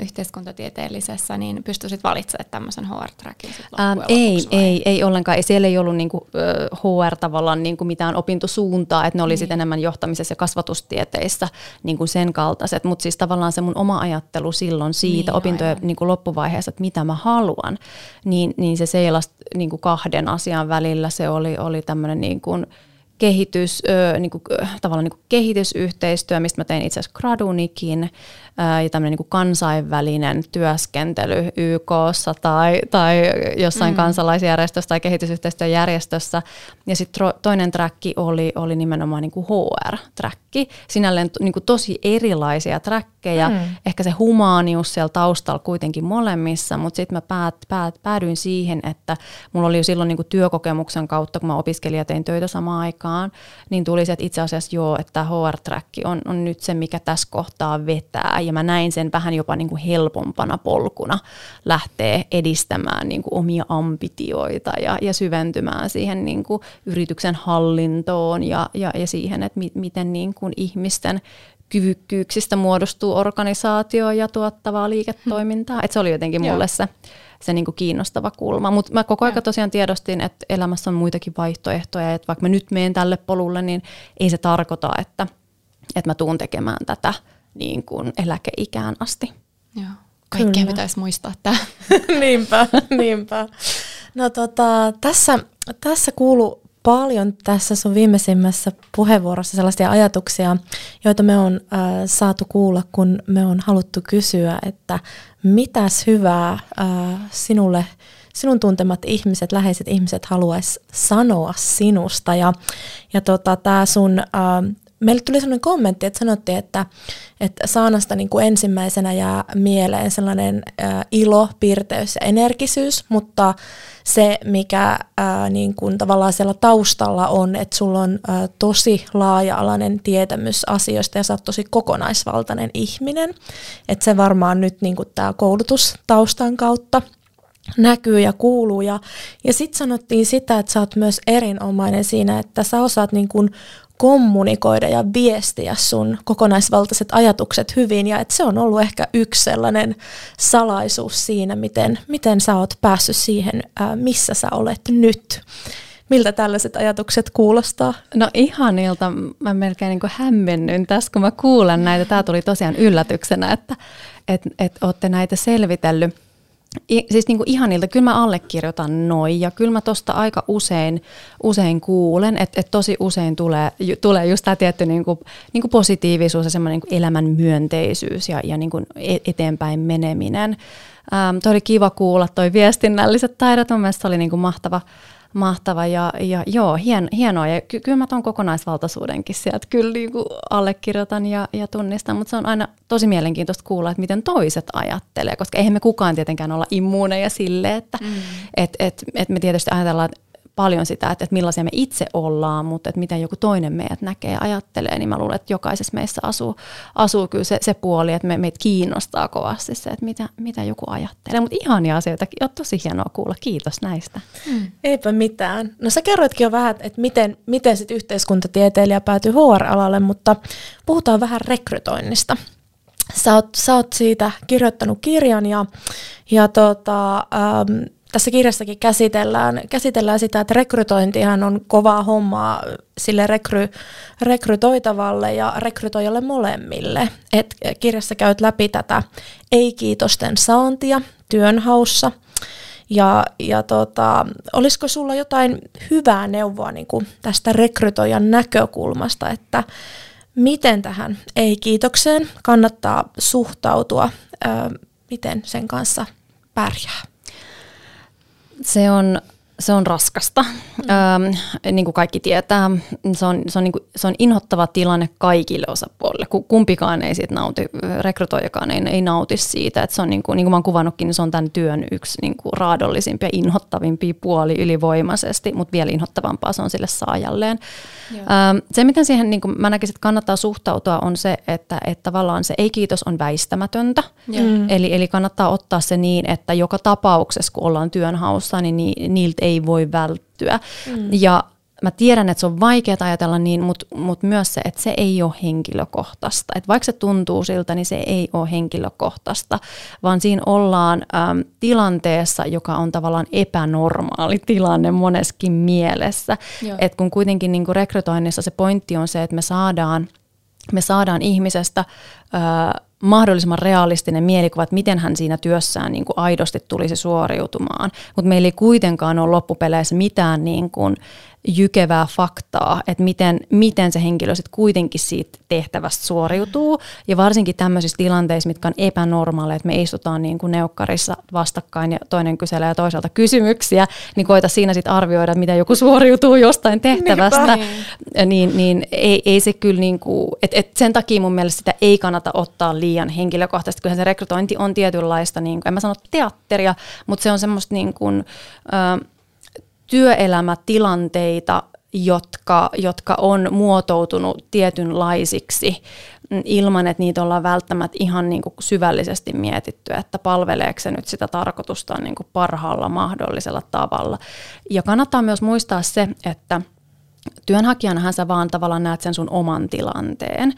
yhteiskuntatieteellisessä, niin pystyisit valitsemaan tämmöisen HR-trackin ähm, Ei, vai? ei, ei ollenkaan. Siellä ei ollut niinku, HR tavallaan niinku mitään opintosuuntaa, että ne oli niin. enemmän johtamisessa ja kasvatustieteissä niinku sen kaltaiset, mutta siis tavallaan se mun oma ajattelu silloin siitä niin, opintojen niinku loppuvaiheessa, että mitä mä haluan, niin, niin se seilasi niinku kahden asian välillä. Se oli, oli tämmöinen niinku, kehitys, niin kuin, tavallaan niin kuin kehitysyhteistyö, mistä mä tein itse asiassa gradunikin, ja tämmöinen niin kansainvälinen työskentely YKssa tai, tai jossain mm. kansalaisjärjestössä tai kehitysyhteistyöjärjestössä. Ja sitten toinen träkki oli, oli nimenomaan niin kuin HR-träkki träkki, sinälleen niin kuin tosi erilaisia träkkejä, mm. ehkä se humaanius siellä taustalla kuitenkin molemmissa, mutta sitten mä päät, päät, päädyin siihen, että mulla oli jo silloin niin kuin työkokemuksen kautta, kun mä opiskelin ja tein töitä samaan aikaan, niin tuli se, että itse asiassa joo, että HR-träkki on, on nyt se, mikä tässä kohtaa vetää, ja mä näin sen vähän jopa niin kuin helpompana polkuna lähteä edistämään niin kuin omia ambitioita ja, ja syventymään siihen niin kuin yrityksen hallintoon ja, ja, ja siihen, että mi, miten niin kuin ihmisten kyvykkyyksistä muodostuu organisaatio ja tuottavaa liiketoimintaa. Et se oli jotenkin mulle se, se niin kuin kiinnostava kulma. Mutta mä koko ajan tosiaan tiedostin, että elämässä on muitakin vaihtoehtoja, että vaikka mä nyt menen tälle polulle, niin ei se tarkoita, että, että mä tuun tekemään tätä niin kuin eläkeikään asti. Joo. Kaikkea pitäisi muistaa tämä. niinpä, niinpä. No tota, tässä, tässä kuuluu paljon tässä sun viimeisimmässä puheenvuorossa sellaisia ajatuksia, joita me on äh, saatu kuulla, kun me on haluttu kysyä, että mitäs hyvää äh, sinulle, sinun tuntemat ihmiset, läheiset ihmiset haluaisi sanoa sinusta. Ja, ja tota, tämä sun äh, meille tuli sellainen kommentti, että sanottiin, että, että Saanasta niin kuin ensimmäisenä jää mieleen sellainen ä, ilo, pirteys ja energisyys, mutta se, mikä ä, niin kuin tavallaan siellä taustalla on, että sulla on ä, tosi laaja-alainen tietämys asioista ja sä oot tosi kokonaisvaltainen ihminen, että se varmaan nyt niin kuin tämä koulutustaustan kautta näkyy ja kuuluu. Ja, ja sitten sanottiin sitä, että sä oot myös erinomainen siinä, että sä osaat niin kuin kommunikoida ja viestiä sun kokonaisvaltaiset ajatukset hyvin ja että se on ollut ehkä yksi sellainen salaisuus siinä, miten, miten sä oot päässyt siihen, missä sä olet nyt. Miltä tällaiset ajatukset kuulostaa? No ihanilta. Mä melkein niin hämmennyn tässä, kun mä kuulen näitä. Tämä tuli tosiaan yllätyksenä, että et, et olette näitä selvitellyt. I, siis niin kuin ihanilta, kyllä mä allekirjoitan noin ja kyllä mä tosta aika usein, usein kuulen, että, että tosi usein tulee, ju, tulee just tämä tietty niin kuin, niin kuin positiivisuus ja semmoinen niin elämän myönteisyys ja, ja niin kuin e, eteenpäin meneminen. Ähm, toi oli kiva kuulla toi viestinnälliset taidot, mun mielestä se oli niin kuin mahtava, mahtava ja, ja joo, hien, hienoa. Ja ky- kyllä mä tuon kokonaisvaltaisuudenkin sieltä kyllä niin kuin allekirjoitan ja, ja tunnistan, mutta se on aina tosi mielenkiintoista kuulla, että miten toiset ajattelee, koska eihän me kukaan tietenkään olla immuuneja sille, että mm. et, et, et me tietysti ajatellaan, että paljon sitä, että, että millaisia me itse ollaan, mutta että miten joku toinen meidät näkee ja ajattelee, niin mä luulen, että jokaisessa meissä asuu, asuu kyllä se, se puoli, että me, meitä kiinnostaa kovasti se, että mitä, mitä joku ajattelee. Mutta ihania asioita, on tosi hienoa kuulla. Kiitos näistä. Hmm. Eipä mitään. No sä kerroitkin jo vähän, että miten, miten sit yhteiskuntatieteilijä päätyy HR-alalle, mutta puhutaan vähän rekrytoinnista. Sä oot, sä oot siitä kirjoittanut kirjan ja, ja tota, ähm, tässä kirjassakin käsitellään, käsitellään sitä, että rekrytointihan on kovaa hommaa sille rekry, rekrytoitavalle ja rekrytoijalle molemmille. Et kirjassa käyt läpi tätä ei-kiitosten saantia työnhaussa. Ja, ja tota, olisiko sulla jotain hyvää neuvoa niin kuin tästä rekrytoijan näkökulmasta, että miten tähän ei-kiitokseen kannattaa suhtautua, ää, miten sen kanssa pärjää? Se on, se on raskasta, mm. öö, niin kuin kaikki tietää. Se on, se, on niin kuin, se on inhottava tilanne kaikille osapuolille. Kumpikaan ei siitä nauti, rekrytoijakaan ei, ei nauti siitä. Että se on niin kuin, niin kuin mä oon kuvannutkin, niin se on tämän työn yksi niin kuin raadollisimpia, inhottavimpia puoli ylivoimaisesti, mutta vielä inhottavampaa se on sille saajalleen. Öö, se, miten siihen niin kuin mä näkisin, että kannattaa suhtautua, on se, että, että tavallaan se ei-kiitos on väistämätöntä. Mm. Eli, eli kannattaa ottaa se niin, että joka tapauksessa, kun ollaan työnhaussa, niin ni, niiltä ei voi välttyä. Mm. Ja mä tiedän, että se on vaikea ajatella niin, mutta mut myös se, että se ei ole henkilökohtaista. Et vaikka se tuntuu siltä, niin se ei ole henkilökohtaista, vaan siinä ollaan äm, tilanteessa, joka on tavallaan epänormaali tilanne moneskin mielessä. Et kun kuitenkin niin rekrytoinnissa se pointti on se, että me saadaan, me saadaan ihmisestä... Ää, mahdollisimman realistinen mielikuva, että miten hän siinä työssään niin kuin aidosti tulisi suoriutumaan. Mutta meillä ei kuitenkaan ole loppupeleissä mitään niin kuin jykevää faktaa, että miten, miten se henkilö sitten kuitenkin siitä tehtävästä suoriutuu. Ja varsinkin tämmöisissä tilanteissa, mitkä on epänormaaleja, että me istutaan niin kuin neukkarissa vastakkain ja toinen kyselee ja toisaalta kysymyksiä, niin koita siinä sitten arvioida, miten joku suoriutuu jostain tehtävästä. Niin, niin, niin ei, ei se kyllä, niin kuin, et, et sen takia mun mielestä sitä ei kannata ottaa liian henkilökohtaisesti. Kyllähän se rekrytointi on tietynlaista, niin kuin, en mä sano teatteria, mutta se on semmoista niin kuin, ö, työelämätilanteita, jotka, jotka on muotoutunut tietynlaisiksi mm, ilman, että niitä ollaan välttämättä ihan niin kuin syvällisesti mietitty, että palveleeko se nyt sitä tarkoitusta niin kuin parhaalla mahdollisella tavalla. Ja kannattaa myös muistaa se, että – työnhakijanahan sä vaan tavallaan näet sen sun oman tilanteen,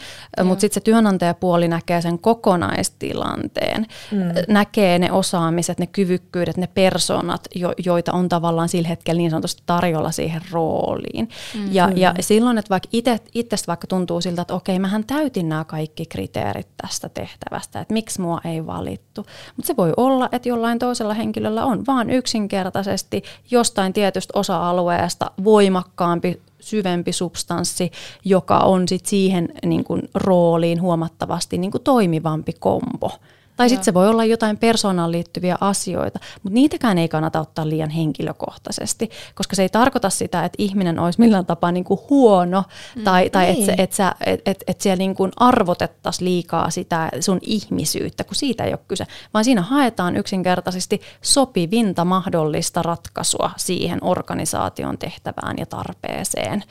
mutta sitten se työnantajapuoli näkee sen kokonaistilanteen, mm. näkee ne osaamiset, ne kyvykkyydet, ne personat, jo, joita on tavallaan sillä hetkellä niin sanotusti tarjolla siihen rooliin. Mm. Ja, ja silloin, että vaikka itsestä vaikka tuntuu siltä, että okei, mähän täytin nämä kaikki kriteerit tästä tehtävästä, että miksi mua ei valittu. Mutta se voi olla, että jollain toisella henkilöllä on vaan yksinkertaisesti jostain tietystä osa-alueesta voimakkaampi syvempi substanssi, joka on sit siihen niin kuin, rooliin huomattavasti niin kuin, toimivampi kombo. Tai sitten se voi olla jotain persoonaan liittyviä asioita, mutta niitäkään ei kannata ottaa liian henkilökohtaisesti, koska se ei tarkoita sitä, että ihminen olisi millään tapaa niin kuin huono mm, tai, tai että niin. et, et, et, et, et siellä niin kuin arvotettaisiin liikaa sitä sun ihmisyyttä, kun siitä ei ole kyse, vaan siinä haetaan yksinkertaisesti sopivinta mahdollista ratkaisua siihen organisaation tehtävään ja tarpeeseen.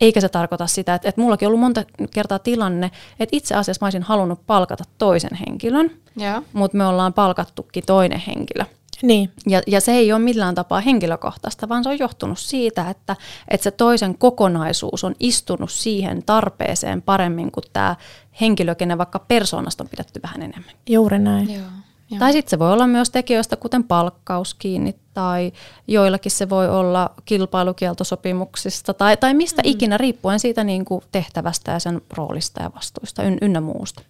Eikä se tarkoita sitä, että, että mullakin on ollut monta kertaa tilanne, että itse asiassa mä olisin halunnut palkata toisen henkilön, mutta me ollaan palkattukin toinen henkilö. Niin. Ja, ja se ei ole millään tapaa henkilökohtaista, vaan se on johtunut siitä, että, että se toisen kokonaisuus on istunut siihen tarpeeseen paremmin kuin tämä henkilö, kenen vaikka persoonasta on pidetty vähän enemmän. Juuri näin. Joo. Joo. Tai sitten se voi olla myös tekijöistä, kuten palkkaus kiinni, tai joillakin se voi olla kilpailukieltosopimuksista, tai, tai mistä mm. ikinä, riippuen siitä niin kuin tehtävästä ja sen roolista ja vastuista yn, ynnä muusta.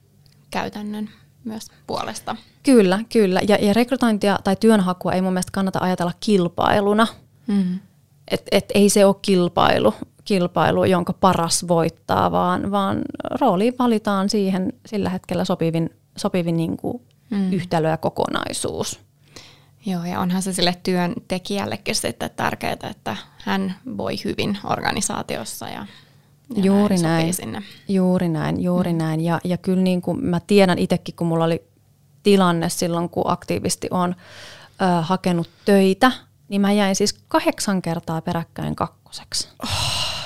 Käytännön myös puolesta. Kyllä, kyllä. Ja, ja rekrytointia tai työnhakua ei mun mielestä kannata ajatella kilpailuna. Mm. Et, et ei se ole kilpailu, kilpailu, jonka paras voittaa, vaan, vaan rooli valitaan siihen sillä hetkellä sopivin, sopivin niin kuin mm. yhtälö ja kokonaisuus. Joo, ja onhan se sille työntekijällekin sitten tärkeää, että hän voi hyvin organisaatiossa ja, ja juuri näin, näin. Sinne. Juuri näin, juuri mm. näin. Ja, ja kyllä niin kuin mä tiedän itsekin, kun mulla oli tilanne silloin, kun aktiivisesti on ö, hakenut töitä, niin mä jäin siis kahdeksan kertaa peräkkäin kakkoseksi. Oh.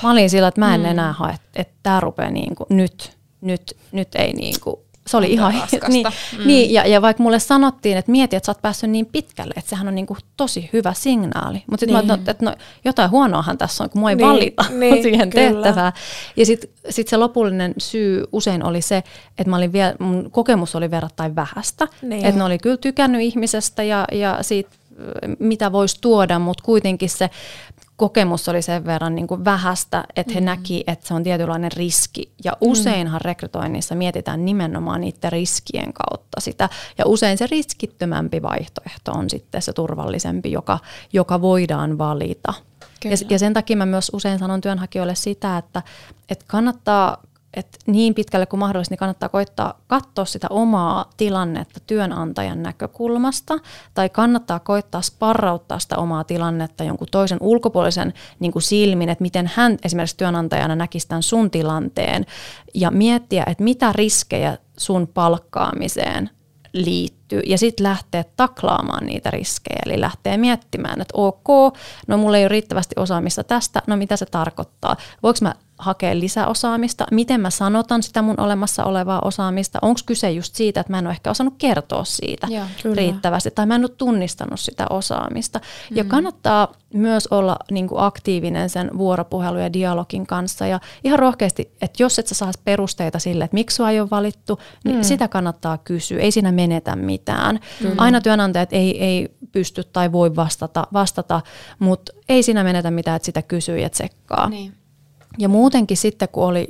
Mä olin sillä, että mä en mm. enää hae, että tämä rupeaa niin kuin, nyt, nyt, nyt ei niin kuin se oli ihan niin, mm. niin ja, ja vaikka mulle sanottiin, että mieti, että sä oot päässyt niin pitkälle, että sehän on niinku tosi hyvä signaali. Mutta sitten niin. mä että no, että no, jotain huonoahan tässä on, kun mua ei niin, valita niin, siihen kyllä. tehtävään. Ja sitten sit se lopullinen syy usein oli se, että mä olin vielä, mun kokemus oli verrattain vähästä. Niin. Että ne oli kyllä tykännyt ihmisestä ja, ja siitä mitä voisi tuoda, mutta kuitenkin se kokemus oli sen verran niin kuin vähästä, että he mm. näki, että se on tietynlainen riski. Ja mm. useinhan mm. rekrytoinnissa mietitään nimenomaan niiden riskien kautta sitä. Ja usein se riskittömämpi vaihtoehto on sitten se turvallisempi, joka, joka voidaan valita. Ja, ja sen takia mä myös usein sanon työnhakijoille sitä, että, että kannattaa että niin pitkälle kuin mahdollista, niin kannattaa koittaa katsoa sitä omaa tilannetta työnantajan näkökulmasta, tai kannattaa koittaa sparrauttaa sitä omaa tilannetta jonkun toisen ulkopuolisen niin kuin silmin, että miten hän esimerkiksi työnantajana näkisi tämän sun tilanteen, ja miettiä, että mitä riskejä sun palkkaamiseen liittyy ja sitten lähtee taklaamaan niitä riskejä, eli lähtee miettimään, että ok, no mulla ei ole riittävästi osaamista tästä, no mitä se tarkoittaa, voiko mä hakea lisäosaamista, miten mä sanotan sitä mun olemassa olevaa osaamista, onko kyse just siitä, että mä en ole ehkä osannut kertoa siitä Joo, riittävästi, tai mä en ole tunnistanut sitä osaamista. Mm. Ja kannattaa myös olla niin kuin aktiivinen sen vuoropuhelu ja dialogin kanssa, ja ihan rohkeasti, että jos et sä saa perusteita sille, että miksi sua ei ole valittu, niin mm. sitä kannattaa kysyä, ei siinä menetä mitään. Mm. Aina työnantajat ei, ei pysty tai voi vastata, vastata mutta ei siinä menetä mitään, että sitä kysyy ja tsekkaa. Niin. Ja muutenkin sitten, kun oli,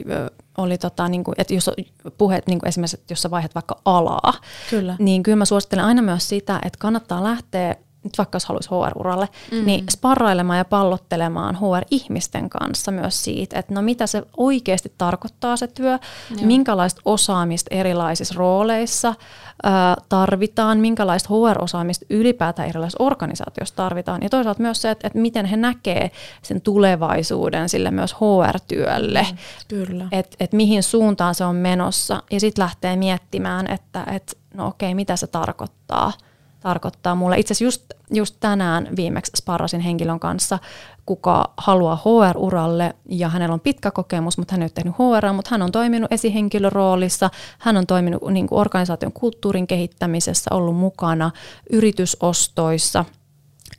oli tota, niin kuin, että jos puheet niin kuin esimerkiksi, että jos sä vaihdat vaikka alaa, kyllä. niin kyllä mä suosittelen aina myös sitä, että kannattaa lähteä nyt vaikka jos haluaisi HR-uralle, mm. niin sparrailemaan ja pallottelemaan HR-ihmisten kanssa myös siitä, että no mitä se oikeasti tarkoittaa se työ, Joo. minkälaista osaamista erilaisissa rooleissa ää, tarvitaan, minkälaista HR-osaamista ylipäätään erilaisissa organisaatioissa tarvitaan, ja toisaalta myös se, että, että miten he näkee sen tulevaisuuden sille myös HR-työlle, mm, kyllä. että että mihin suuntaan se on menossa, ja sitten lähtee miettimään, että että no okei, mitä se tarkoittaa – tarkoittaa mulle. Itse asiassa just, just tänään viimeksi sparrasin henkilön kanssa, kuka haluaa HR-uralle ja hänellä on pitkä kokemus, mutta hän ei ole tehnyt HR, mutta hän on toiminut esihenkilöroolissa, hän on toiminut niin kuin organisaation kulttuurin kehittämisessä, ollut mukana yritysostoissa –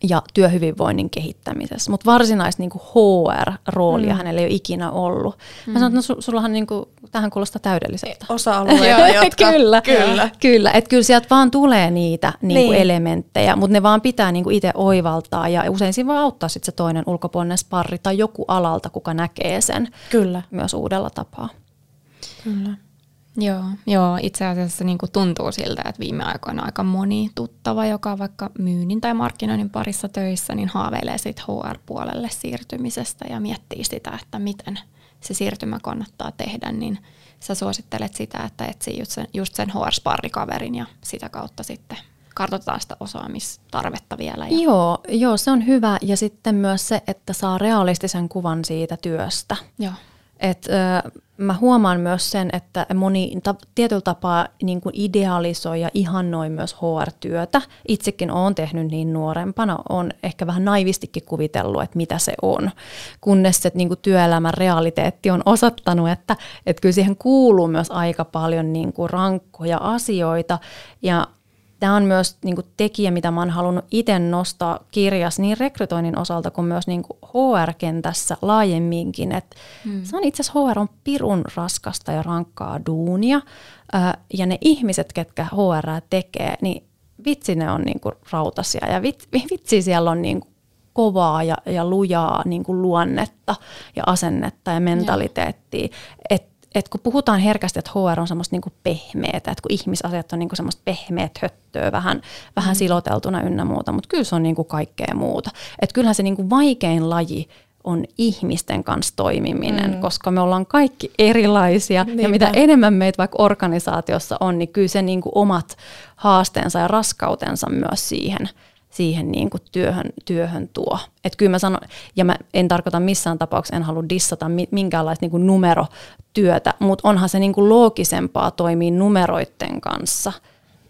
ja työhyvinvoinnin kehittämisessä. Mutta varsinaista niinku HR-roolia mm. hänellä ei ole ikinä ollut. Mm. Mä sanoin, että no, sullahan niinku, tähän kuulostaa täydelliseltä. Osa-alueita, jotka... kyllä, kyllä. kyllä. Että kyllä sieltä vaan tulee niitä niinku niin. elementtejä, mutta ne vaan pitää niinku itse oivaltaa ja usein siinä voi auttaa sit se toinen ulkopuolinen sparri tai joku alalta, kuka näkee sen kyllä. myös uudella tapaa. Kyllä. Joo, joo itse asiassa niin tuntuu siltä, että viime aikoina aika moni tuttava, joka on vaikka myynnin tai markkinoinnin parissa töissä, niin haaveilee sit HR-puolelle siirtymisestä ja miettii sitä, että miten se siirtymä kannattaa tehdä, niin sä suosittelet sitä, että etsii just sen, just sen HR-sparrikaverin ja sitä kautta sitten kartoitetaan sitä osaamistarvetta vielä. Ja... Joo, joo, se on hyvä. Ja sitten myös se, että saa realistisen kuvan siitä työstä. Joo. Et, ö, mä huomaan myös sen, että moni ta, tietyllä tapaa niin kuin idealisoi ja ihannoi myös HR-työtä. Itsekin olen tehnyt niin nuorempana, on ehkä vähän naivistikin kuvitellut, että mitä se on, kunnes se niin kuin työelämän realiteetti on osoittanut, että, että kyllä siihen kuuluu myös aika paljon niin kuin rankkoja asioita ja tämä on myös niin kuin tekijä, mitä mä oon halunnut itse nostaa kirjassa niin rekrytoinnin osalta kuin myös niin kuin HR-kentässä laajemminkin. Et hmm. Se on itse asiassa HR on pirun raskasta ja rankkaa duunia ja ne ihmiset, ketkä HR tekee, niin vitsi ne on niin kuin rautasia ja vitsi siellä on niin kuin kovaa ja, ja lujaa niin kuin luonnetta ja asennetta ja mentaliteettia. Et et kun puhutaan herkästi, että HR on semmoista niinku pehmeätä, että kun ihmisasiat on niinku semmoista pehmeät höttöä, vähän, vähän mm. siloteltuna ynnä muuta, mutta kyllä se on niinku kaikkea muuta. Et kyllähän se niinku vaikein laji on ihmisten kanssa toimiminen, mm. koska me ollaan kaikki erilaisia Niinpä. ja mitä enemmän meitä vaikka organisaatiossa on, niin kyllä se niinku omat haasteensa ja raskautensa myös siihen – siihen niin kuin työhön, työhön tuo. Et kyllä mä sanon, ja mä en tarkoita missään tapauksessa, en halua dissata minkäänlaista niin kuin numerotyötä, mutta onhan se niin kuin loogisempaa toimia numeroiden kanssa.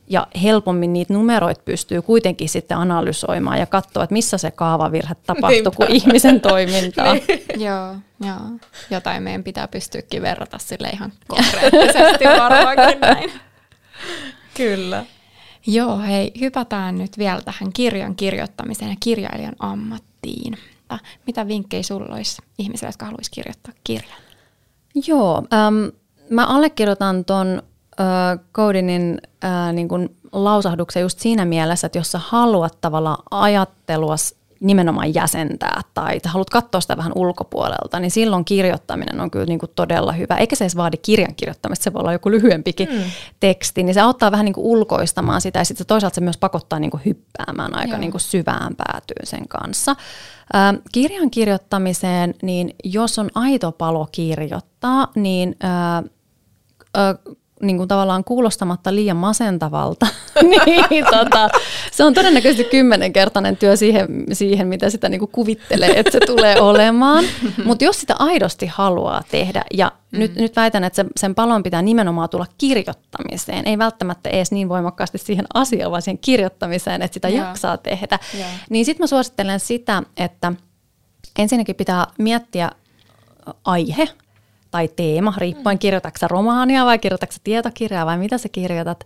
Ja helpommin niitä numeroita pystyy kuitenkin sitten analysoimaan ja katsoa, että missä se kaavavirhe tapahtuu, kuin ihmisen toimintaa. niin. joo, joo, jotain meidän pitää pystyäkin verrata sille ihan konkreettisesti varmaankin näin. Kyllä. Joo, hei, hypätään nyt vielä tähän kirjan kirjoittamiseen ja kirjailijan ammattiin. Mitä vinkkejä sulla olisi ihmisille, jotka haluaisi kirjoittaa kirjan? Joo, ähm, mä allekirjoitan ton Codinin äh, niin lausahduksen just siinä mielessä, että jos sä haluat tavallaan ajattelua nimenomaan jäsentää tai haluat katsoa sitä vähän ulkopuolelta, niin silloin kirjoittaminen on kyllä niin kuin todella hyvä. Eikä se edes vaadi kirjan kirjoittamista, se voi olla joku lyhyempikin mm. teksti, niin se auttaa vähän niin kuin ulkoistamaan sitä ja sitten toisaalta se myös pakottaa niin kuin hyppäämään aika niin kuin syvään päätyyn sen kanssa. Äh, kirjan kirjoittamiseen, niin jos on aito palo kirjoittaa, niin äh, äh, niin kuin tavallaan kuulostamatta liian masentavalta, niin tota, se on todennäköisesti kymmenenkertainen työ siihen, siihen mitä sitä niin kuin kuvittelee, että se tulee olemaan. Mutta jos sitä aidosti haluaa tehdä, ja mm. nyt, nyt väitän, että se, sen palon pitää nimenomaan tulla kirjoittamiseen, ei välttämättä edes niin voimakkaasti siihen asiaan, vaan siihen kirjoittamiseen, että sitä yeah. jaksaa tehdä, yeah. niin sitten mä suosittelen sitä, että ensinnäkin pitää miettiä aihe, tai teema, riippuen mm. kirjoitatko romaania vai kirjoitatko tietokirjaa vai mitä sä kirjoitat,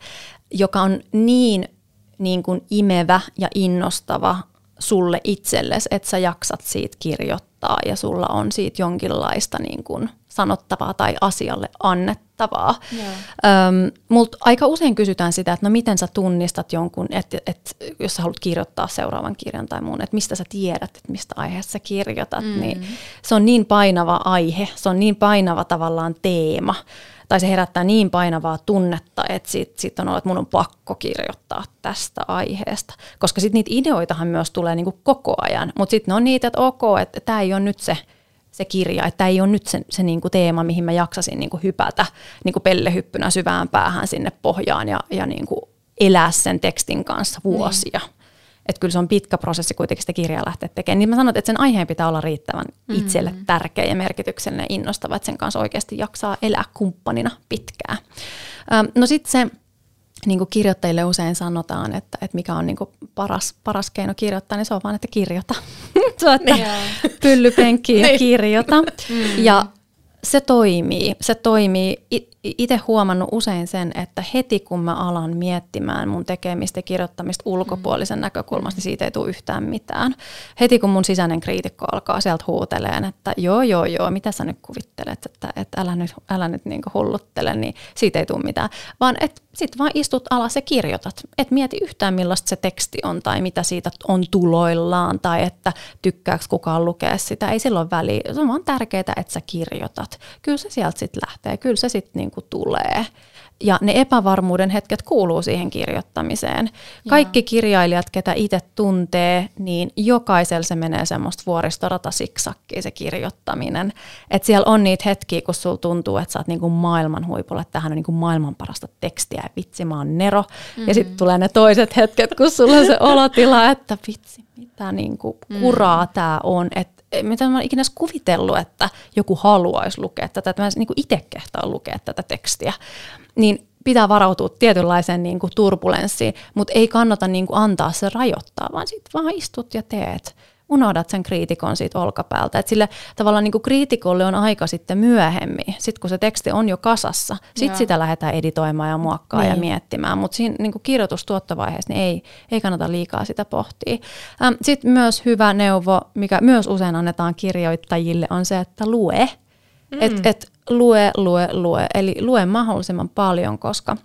joka on niin, niin kuin imevä ja innostava sulle itsellesi, että sä jaksat siitä kirjoittaa ja sulla on siitä jonkinlaista niin kuin sanottavaa tai asialle annettavaa. Öm, Mutta aika usein kysytään sitä, että no miten sä tunnistat jonkun, että et, jos sä haluat kirjoittaa seuraavan kirjan tai muun, että mistä sä tiedät, että mistä aiheesta sä kirjoitat, mm. niin se on niin painava aihe, se on niin painava tavallaan teema tai se herättää niin painavaa tunnetta, että sitten sit on ollut, että mun on pakko kirjoittaa tästä aiheesta. Koska sitten niitä ideoitahan myös tulee niinku koko ajan, mutta sitten on niitä, että ok, että tämä ei ole nyt se se kirja, että ei ole nyt se, se niinku teema, mihin mä jaksasin niinku hypätä niinku pellehyppynä syvään päähän sinne pohjaan ja, ja niinku elää sen tekstin kanssa vuosia. Niin. Että kyllä se on pitkä prosessi kuitenkin sitä kirjaa lähteä tekemään. Niin mä sanon, että sen aiheen pitää olla riittävän itselle mm-hmm. tärkeä ja merkityksellinen ja innostava, että sen kanssa oikeasti jaksaa elää kumppanina pitkään. No sitten se, niin kuin kirjoittajille usein sanotaan, että, että mikä on niin kuin paras, paras keino kirjoittaa, niin se on vaan, että kirjoita. se on, että niin. pyllypenkki ja niin. kirjoita. Mm. Ja se toimii. Se toimii. Itse huomannut usein sen, että heti kun mä alan miettimään mun tekemistä kirjoittamista ulkopuolisen mm. näkökulmasta, niin siitä ei tule yhtään mitään. Heti kun mun sisäinen kriitikko alkaa sieltä huuteleen, että joo, joo, joo, mitä sä nyt kuvittelet, että, että älä nyt, älä nyt niin hulluttele, niin siitä ei tule mitään. Vaan että sit vaan istut alas ja kirjoitat. Et mieti yhtään millaista se teksti on tai mitä siitä on tuloillaan tai että tykkääkö kukaan lukea sitä. Ei silloin väliä. Se on vaan tärkeää, että sä kirjoitat. Kyllä se sieltä sitten lähtee. Kyllä se sitten niinku tulee. Ja ne epävarmuuden hetket kuuluu siihen kirjoittamiseen. Kaikki kirjailijat, ketä itse tuntee, niin jokaisella se menee semmoista vuoristorata siksakkiin se kirjoittaminen. Että siellä on niitä hetkiä, kun sulla tuntuu, että sä oot niinku maailman huipulla, että tähän on niinku maailman parasta tekstiä ja vitsi, mä oon Nero. Mm-hmm. Ja sitten tulee ne toiset hetket, kun sulla on se olotila, että vitsi, mitä niinku kuraa mm. tämä on. Että mitä mä ikinä kuvitellut, että joku haluaisi lukea tätä, että mä niin itse kehtaa lukea tätä tekstiä niin pitää varautua tietynlaiseen niin kuin turbulenssiin, mutta ei kannata niin kuin antaa se rajoittaa, vaan sitten vaan istut ja teet. Unohdat sen kriitikon siitä olkapäältä. Et sille tavallaan niin kuin kriitikolle on aika sitten myöhemmin, sitten kun se teksti on jo kasassa. Sitten sitä lähdetään editoimaan ja muokkaa niin. ja miettimään, mutta siinä niin kuin kirjoitustuottovaiheessa niin ei, ei kannata liikaa sitä pohtia. Ähm, sitten myös hyvä neuvo, mikä myös usein annetaan kirjoittajille, on se, että lue. Mm. Et, et lue, lue, lue. Eli lue mahdollisimman paljon, koska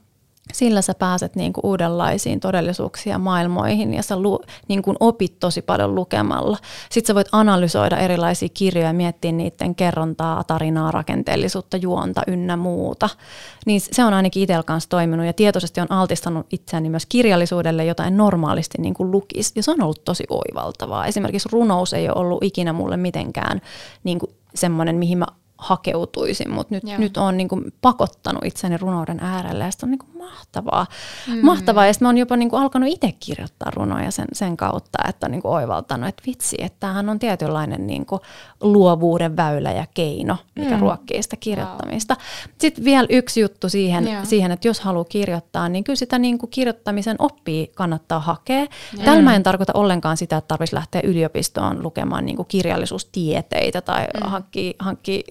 sillä sä pääset niinku uudenlaisiin todellisuuksiin ja maailmoihin ja sä lu, niinku opit tosi paljon lukemalla. Sitten sä voit analysoida erilaisia kirjoja ja miettiä niiden kerrontaa, tarinaa, rakenteellisuutta, juonta ynnä muuta. Niin se on ainakin itsellä kanssa toiminut ja tietoisesti on altistanut itseäni myös kirjallisuudelle, jota en normaalisti niinku lukisi. Ja se on ollut tosi oivaltavaa. Esimerkiksi runous ei ole ollut ikinä mulle mitenkään niinku semmoinen, mihin mä hakeutuisin, mutta nyt, nyt olen niin kuin pakottanut itseni runouden äärelle ja se on niin kuin mahtavaa. Mm. Mahtavaa ja sitten oon jopa niin kuin alkanut itse kirjoittaa runoja sen, sen kautta, että on niin kuin oivaltanut, että vitsi, että tämähän on tietynlainen niin kuin luovuuden väylä ja keino, mikä mm. ruokkii sitä kirjoittamista. Wow. Sitten vielä yksi juttu siihen, siihen, että jos haluaa kirjoittaa, niin kyllä sitä niin kuin kirjoittamisen oppii kannattaa hakea. Yeah. Tällä mä en tarkoita ollenkaan sitä, että tarvitsisi lähteä yliopistoon lukemaan niin kuin kirjallisuustieteitä tai mm. hankkia, hankkia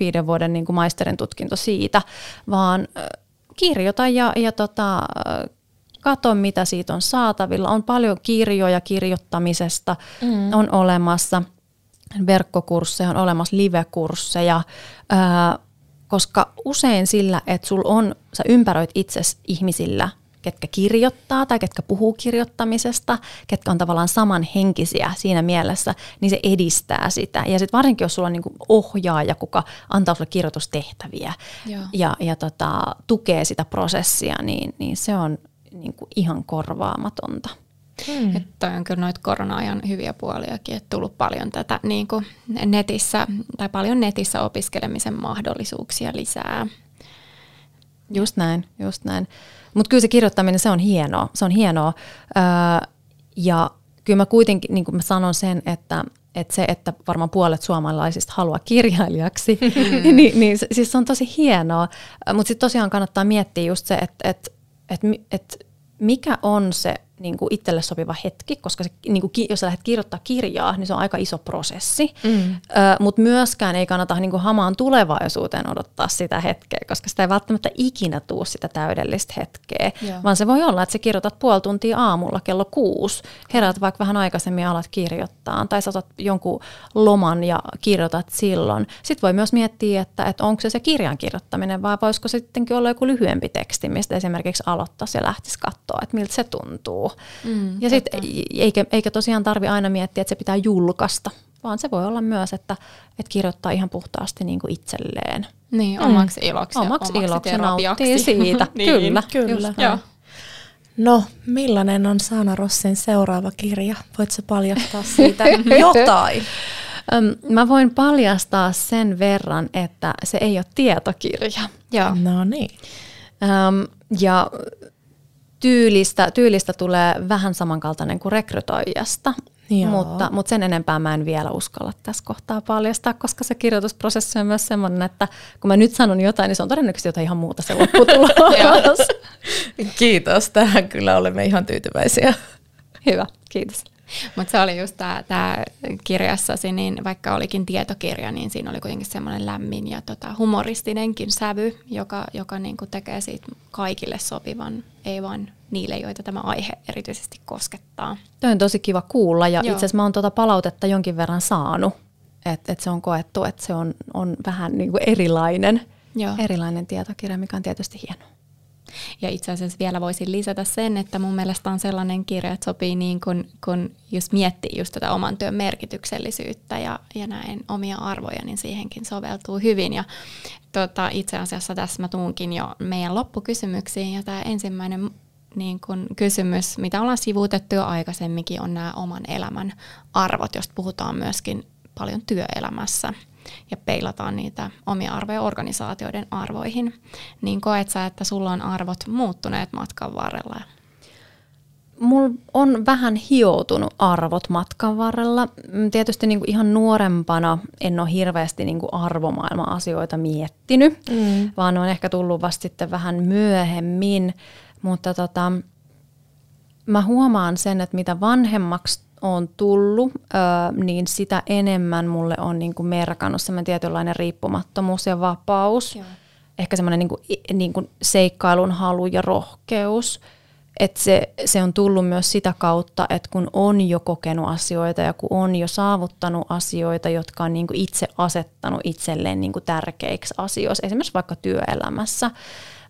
viiden vuoden niin kuin maisterin tutkinto siitä, vaan kirjoita ja, ja tota, kato, mitä siitä on saatavilla. On paljon kirjoja kirjoittamisesta, mm. on olemassa verkkokursseja, on olemassa livekursseja, ää, koska usein sillä, että sul on, sä ympäröit itsesi ihmisillä – ketkä kirjoittaa tai ketkä puhuu kirjoittamisesta, ketkä on tavallaan samanhenkisiä siinä mielessä, niin se edistää sitä. Ja sitten varsinkin, jos sulla on niinku ohjaaja, kuka antaa sulle kirjoitustehtäviä Joo. ja, ja tota, tukee sitä prosessia, niin, niin se on niinku ihan korvaamatonta. Hmm. Että on kyllä noita korona-ajan hyviä puoliakin, että tullut paljon tätä niin kuin netissä, tai paljon netissä opiskelemisen mahdollisuuksia lisää. Just näin, just näin. Mutta kyllä se kirjoittaminen, se on hienoa. Se on hienoa. Öö, ja kyllä mä kuitenkin, niin kuin mä sanon sen, että, että se, että varmaan puolet suomalaisista haluaa kirjailijaksi, mm. niin, niin siis se on tosi hienoa. Mutta sitten tosiaan kannattaa miettiä just se, että, että, että, että mikä on se niin kuin itselle sopiva hetki, koska se, niin kuin, jos sä lähdet kirjoittaa kirjaa, niin se on aika iso prosessi. Mm. Mutta myöskään ei kannata niin kuin hamaan tulevaisuuteen odottaa sitä hetkeä, koska sitä ei välttämättä ikinä tuu sitä täydellistä hetkeä, Joo. vaan se voi olla, että sä kirjoitat puoli tuntia aamulla kello kuusi, herät vaikka vähän aikaisemmin alat kirjoittaa, tai sä otat jonkun loman ja kirjoitat silloin. Sitten voi myös miettiä, että, että onko se se kirjan kirjoittaminen, vai voisiko se sittenkin olla joku lyhyempi teksti, mistä esimerkiksi aloittaisi ja lähtisi katsoa, että miltä se tuntuu. Mm, ja sitten eikä, eikä tosiaan tarvi aina miettiä, että se pitää julkaista, vaan se voi olla myös, että, että kirjoittaa ihan puhtaasti niin kuin itselleen. Niin, omaksi mm. iloksi. Omaksi, omaksi iloksi nauttii siitä. niin, kyllä, kyllä. Joo. No, millainen on Saana Rossin seuraava kirja? Voitko paljastaa siitä jotain? Mä voin paljastaa sen verran, että se ei ole tietokirja. Joo. No niin. ja tyylistä, tyylistä tulee vähän samankaltainen kuin rekrytoijasta, mutta, mutta sen enempää mä en vielä uskalla tässä kohtaa paljastaa, koska se kirjoitusprosessi on myös sellainen, että kun mä nyt sanon jotain, niin se on todennäköisesti jotain ihan muuta se lopputulos. Kiitos, tähän kyllä olemme ihan tyytyväisiä. Hyvä, kiitos. Mutta se oli just tämä kirjassasi, niin vaikka olikin tietokirja, niin siinä oli kuitenkin semmoinen lämmin ja tota, humoristinenkin sävy, joka, joka niinku tekee siitä kaikille sopivan, ei vain niille, joita tämä aihe erityisesti koskettaa. Tämä on tosi kiva kuulla ja itse asiassa mä oon tuota palautetta jonkin verran saanut, että et se on koettu, että se on, on vähän niinku erilainen, Joo. erilainen tietokirja, mikä on tietysti hienoa. Ja itse asiassa vielä voisin lisätä sen, että mun mielestä on sellainen kirja, että sopii niin kun, kun just miettii just tätä oman työn merkityksellisyyttä ja, ja näin omia arvoja, niin siihenkin soveltuu hyvin. Ja tota, itse asiassa tässä mä tuunkin jo meidän loppukysymyksiin ja tämä ensimmäinen niin kun kysymys, mitä ollaan sivuutettu jo aikaisemminkin, on nämä oman elämän arvot, josta puhutaan myöskin paljon työelämässä ja peilataan niitä omia arvoja organisaatioiden arvoihin, niin koet sä, että sulla on arvot muuttuneet matkan varrella? Mulla on vähän hioutunut arvot matkan varrella. Tietysti niin kuin ihan nuorempana en ole hirveästi niin kuin arvomaailma-asioita miettinyt, mm. vaan on ehkä tullut vasta sitten vähän myöhemmin. Mutta tota, mä huomaan sen, että mitä vanhemmaksi on tullut, niin sitä enemmän mulle on niin kuin merkannut semmoinen tietynlainen riippumattomuus ja vapaus. Joo. Ehkä semmoinen niin kuin, niin kuin seikkailun halu ja rohkeus. Että se, se on tullut myös sitä kautta, että kun on jo kokenut asioita ja kun on jo saavuttanut asioita, jotka on niin kuin itse asettanut itselleen niin kuin tärkeiksi asioissa, esimerkiksi vaikka työelämässä,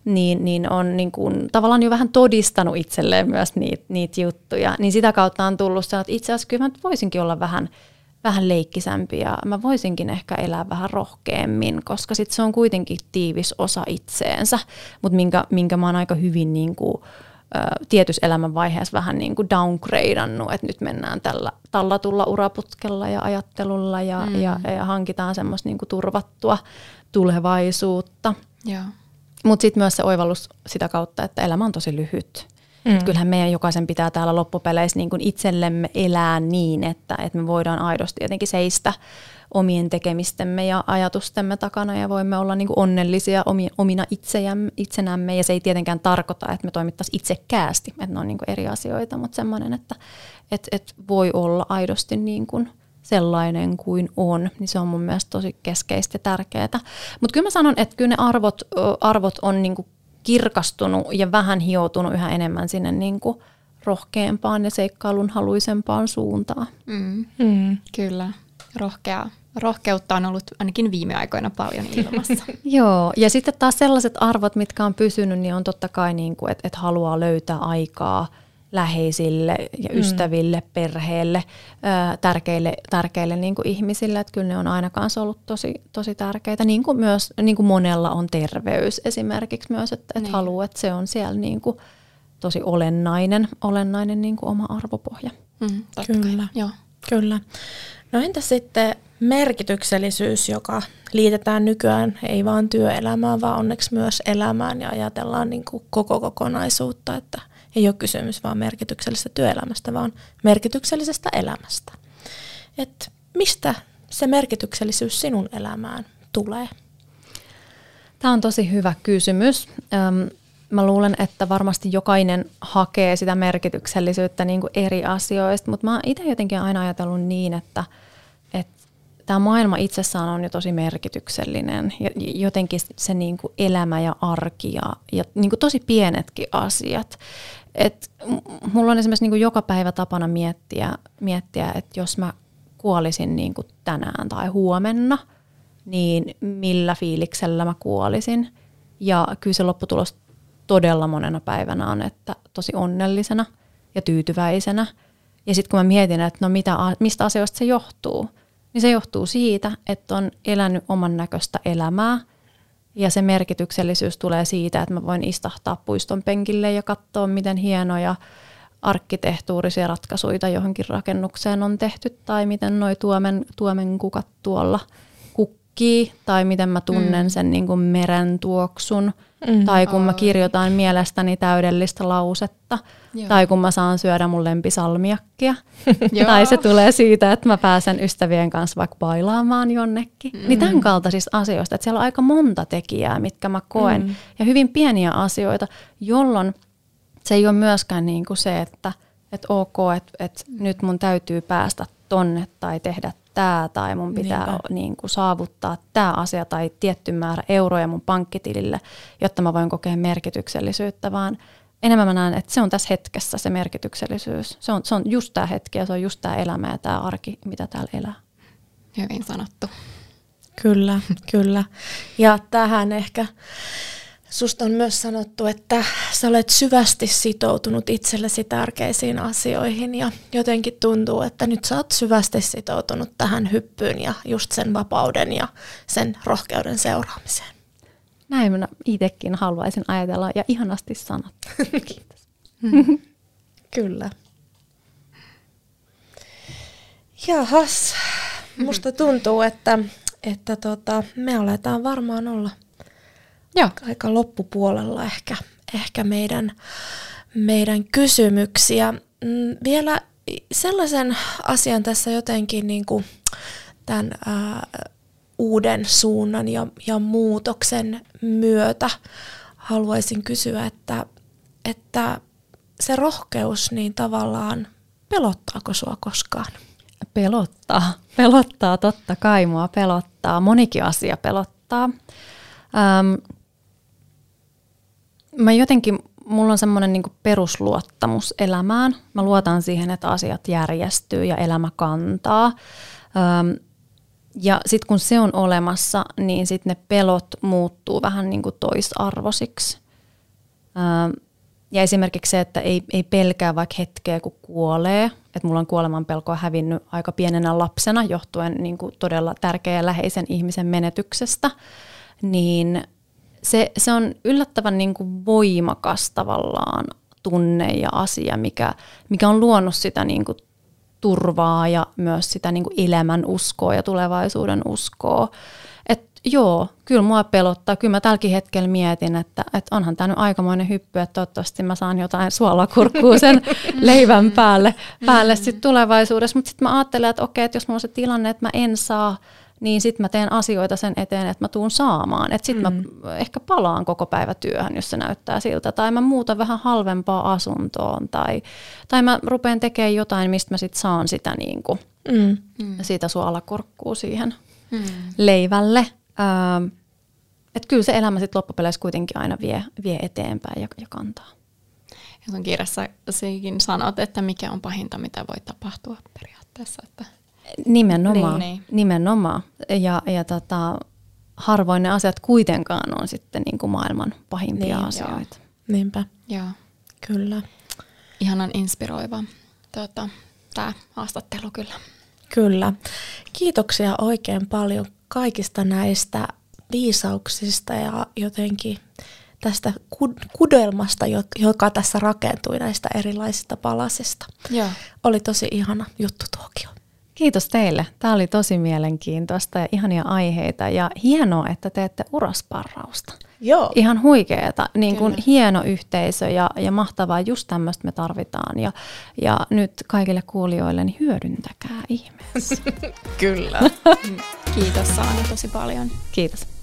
niin, niin on niin kuin, tavallaan jo vähän todistanut itselleen myös niitä, niitä juttuja. Niin sitä kautta on tullut se, että itse asiassa kyllä mä voisinkin olla vähän, vähän leikkisämpi ja mä voisinkin ehkä elää vähän rohkeammin, koska sit se on kuitenkin tiivis osa itseensä, mutta minkä, minkä mä oon aika hyvin niin kuin, tietyssä elämänvaiheessa vähän niin kuin downgradannut, että nyt mennään tällä tallatulla uraputkella ja ajattelulla ja, mm. ja, ja hankitaan semmoista niin kuin turvattua tulevaisuutta. Joo. Mutta sitten myös se oivallus sitä kautta, että elämä on tosi lyhyt. Mm. kyllähän meidän jokaisen pitää täällä loppupeleissä niin itsellemme elää niin, että, että me voidaan aidosti jotenkin seistä omien tekemistemme ja ajatustemme takana ja voimme olla niin onnellisia omina itsejämme, itsenämme. Ja se ei tietenkään tarkoita, että me toimittaisiin itsekäästi, että ne on niin eri asioita, mutta semmoinen, että että että voi olla aidosti niin kuin – sellainen kuin on, niin se on mun mielestä tosi keskeistä ja tärkeää. Mutta kyllä mä sanon, että kyllä ne arvot, arvot on niinku kirkastunut ja vähän hioutunut yhä enemmän sinne niinku rohkeampaan ja seikkailun haluisempaan suuntaan. Mm. Mm. Kyllä, rohkea, rohkeutta on ollut ainakin viime aikoina paljon ilmassa. Joo, ja sitten taas sellaiset arvot, mitkä on pysynyt, niin on totta kai, niin kuin, että, että haluaa löytää aikaa – läheisille ja mm. ystäville, mm. perheelle, ää, tärkeille, tärkeille niin kuin ihmisille. Että kyllä ne on aina kanssa ollut tosi, tosi tärkeitä. Niin kuin myös niin kuin monella on terveys esimerkiksi myös, että, että niin. haluaa, että se on siellä niin kuin tosi olennainen, olennainen niin kuin oma arvopohja. Mm, kyllä, Joo. kyllä. No entä sitten merkityksellisyys, joka liitetään nykyään ei vain työelämään, vaan onneksi myös elämään ja ajatellaan niin kuin koko kokonaisuutta, että – ei ole kysymys vaan merkityksellisestä työelämästä, vaan merkityksellisestä elämästä. Et mistä se merkityksellisyys sinun elämään tulee? Tämä on tosi hyvä kysymys. Mä luulen, että varmasti jokainen hakee sitä merkityksellisyyttä niin kuin eri asioista, mutta mä itse jotenkin aina ajatellut niin, että, että tämä maailma itsessään on jo tosi merkityksellinen. Ja jotenkin se niin kuin elämä ja arki ja, ja niin kuin tosi pienetkin asiat. Et mulla on esimerkiksi niin joka päivä tapana miettiä, miettiä, että jos mä kuolisin niin kuin tänään tai huomenna, niin millä fiiliksellä mä kuolisin. Ja kyllä se lopputulos todella monena päivänä on, että tosi onnellisena ja tyytyväisenä. Ja sitten kun mä mietin, että no mitä, mistä asioista se johtuu, niin se johtuu siitä, että on elänyt oman näköistä elämää. Ja se merkityksellisyys tulee siitä, että mä voin istahtaa puiston penkille ja katsoa, miten hienoja arkkitehtuurisia ratkaisuja johonkin rakennukseen on tehty, tai miten noi tuomen, tuomen kukat tuolla kukkii, tai miten mä tunnen mm. sen niin kuin meren tuoksun, mm. tai kun mä kirjoitan mielestäni täydellistä lausetta, Joo. tai kun mä saan syödä mun lempisalmiakkia, tai se tulee siitä, että mä pääsen ystävien kanssa vaikka bailaamaan jonnekin. Mm. Niin tämän kaltaisista asioista, että siellä on aika monta tekijää, mitkä mä koen, mm. ja hyvin pieniä asioita, jolloin se ei ole myöskään niin kuin se, että, että ok, että, että nyt mun täytyy päästä tonne tai tehdä tämä tai mun pitää niin kuin saavuttaa tämä asia tai tietty määrä euroja mun pankkitilille, jotta mä voin kokea merkityksellisyyttä, vaan enemmän mä näen, että se on tässä hetkessä se merkityksellisyys. Se on, se on just tämä hetki ja se on just tämä elämä ja tämä arki, mitä täällä elää. Hyvin sanottu. Kyllä, kyllä. Ja tähän ehkä Susta on myös sanottu, että sä olet syvästi sitoutunut itsellesi tärkeisiin asioihin ja jotenkin tuntuu, että nyt sä oot syvästi sitoutunut tähän hyppyyn ja just sen vapauden ja sen rohkeuden seuraamiseen. Näin minä itsekin haluaisin ajatella ja ihanasti sanottu. Kiitos. Kyllä. Jahas, musta tuntuu, että, että tota, me aletaan varmaan olla – Joo. aika loppupuolella ehkä, ehkä meidän, meidän kysymyksiä. Mm, vielä sellaisen asian tässä jotenkin niin kuin tämän ää, uuden suunnan ja, ja muutoksen myötä haluaisin kysyä, että, että se rohkeus niin tavallaan, pelottaako sua koskaan? Pelottaa. Pelottaa, totta kai mua pelottaa. Monikin asia pelottaa. Ähm, mä jotenkin, mulla on semmoinen niin perusluottamus elämään. Mä luotan siihen, että asiat järjestyy ja elämä kantaa. Öm, ja sitten kun se on olemassa, niin sitten ne pelot muuttuu vähän niin kuin toisarvoisiksi. Öm, ja esimerkiksi se, että ei, ei pelkää vaikka hetkeä, kun kuolee. Että mulla on kuoleman pelkoa hävinnyt aika pienenä lapsena johtuen niin kuin todella tärkeä ja läheisen ihmisen menetyksestä. Niin se, se on yllättävän niin kuin voimakas tavallaan tunne ja asia, mikä, mikä on luonut sitä niin kuin turvaa ja myös sitä niin kuin elämän uskoa ja tulevaisuuden uskoa. Et joo, kyllä mua pelottaa. Kyllä mä tälläkin hetkellä mietin, että, että onhan tämä nyt aikamoinen hyppy, että toivottavasti mä saan jotain suolakurkkuu sen leivän päälle, päälle sit tulevaisuudessa. Mutta sitten mä ajattelen, että okei, että jos mulla on se tilanne, että mä en saa – niin sitten mä teen asioita sen eteen, että mä tuun saamaan. Että sitten mm. mä ehkä palaan koko päivä työhön, jos se näyttää siltä. Tai mä muutan vähän halvempaa asuntoon. Tai, tai mä rupean tekemään jotain, mistä mä sitten saan sitä niin kuin, mm. siitä suolakorkkuu siihen mm. leivälle. Ähm, että kyllä se elämä sitten loppupeleissä kuitenkin aina vie, vie eteenpäin ja, ja kantaa. Ja sun kirjassa sekin sanot, että mikä on pahinta, mitä voi tapahtua periaatteessa. Että Nimenomaan, niin, niin. nimenomaan. Ja, ja tota, harvoin ne asiat kuitenkaan on sitten niin kuin maailman pahimpia niin, asioita. Joo. Niinpä. Joo. Kyllä. Ihanan inspiroiva tota, tämä haastattelu kyllä. Kyllä. Kiitoksia oikein paljon kaikista näistä viisauksista ja jotenkin tästä kudelmasta, joka tässä rakentui näistä erilaisista palasista. Joo. Oli tosi ihana juttu tuokio. Kiitos teille. Tämä oli tosi mielenkiintoista ja ihania aiheita ja hienoa, että teette urasparrausta. Joo. Ihan huikeeta, niin kuin hieno yhteisö ja, ja mahtavaa, just tämmöistä me tarvitaan. Ja, ja nyt kaikille kuulijoille niin hyödyntäkää ihmeessä. Kyllä. Kiitos Saani tosi paljon. Kiitos.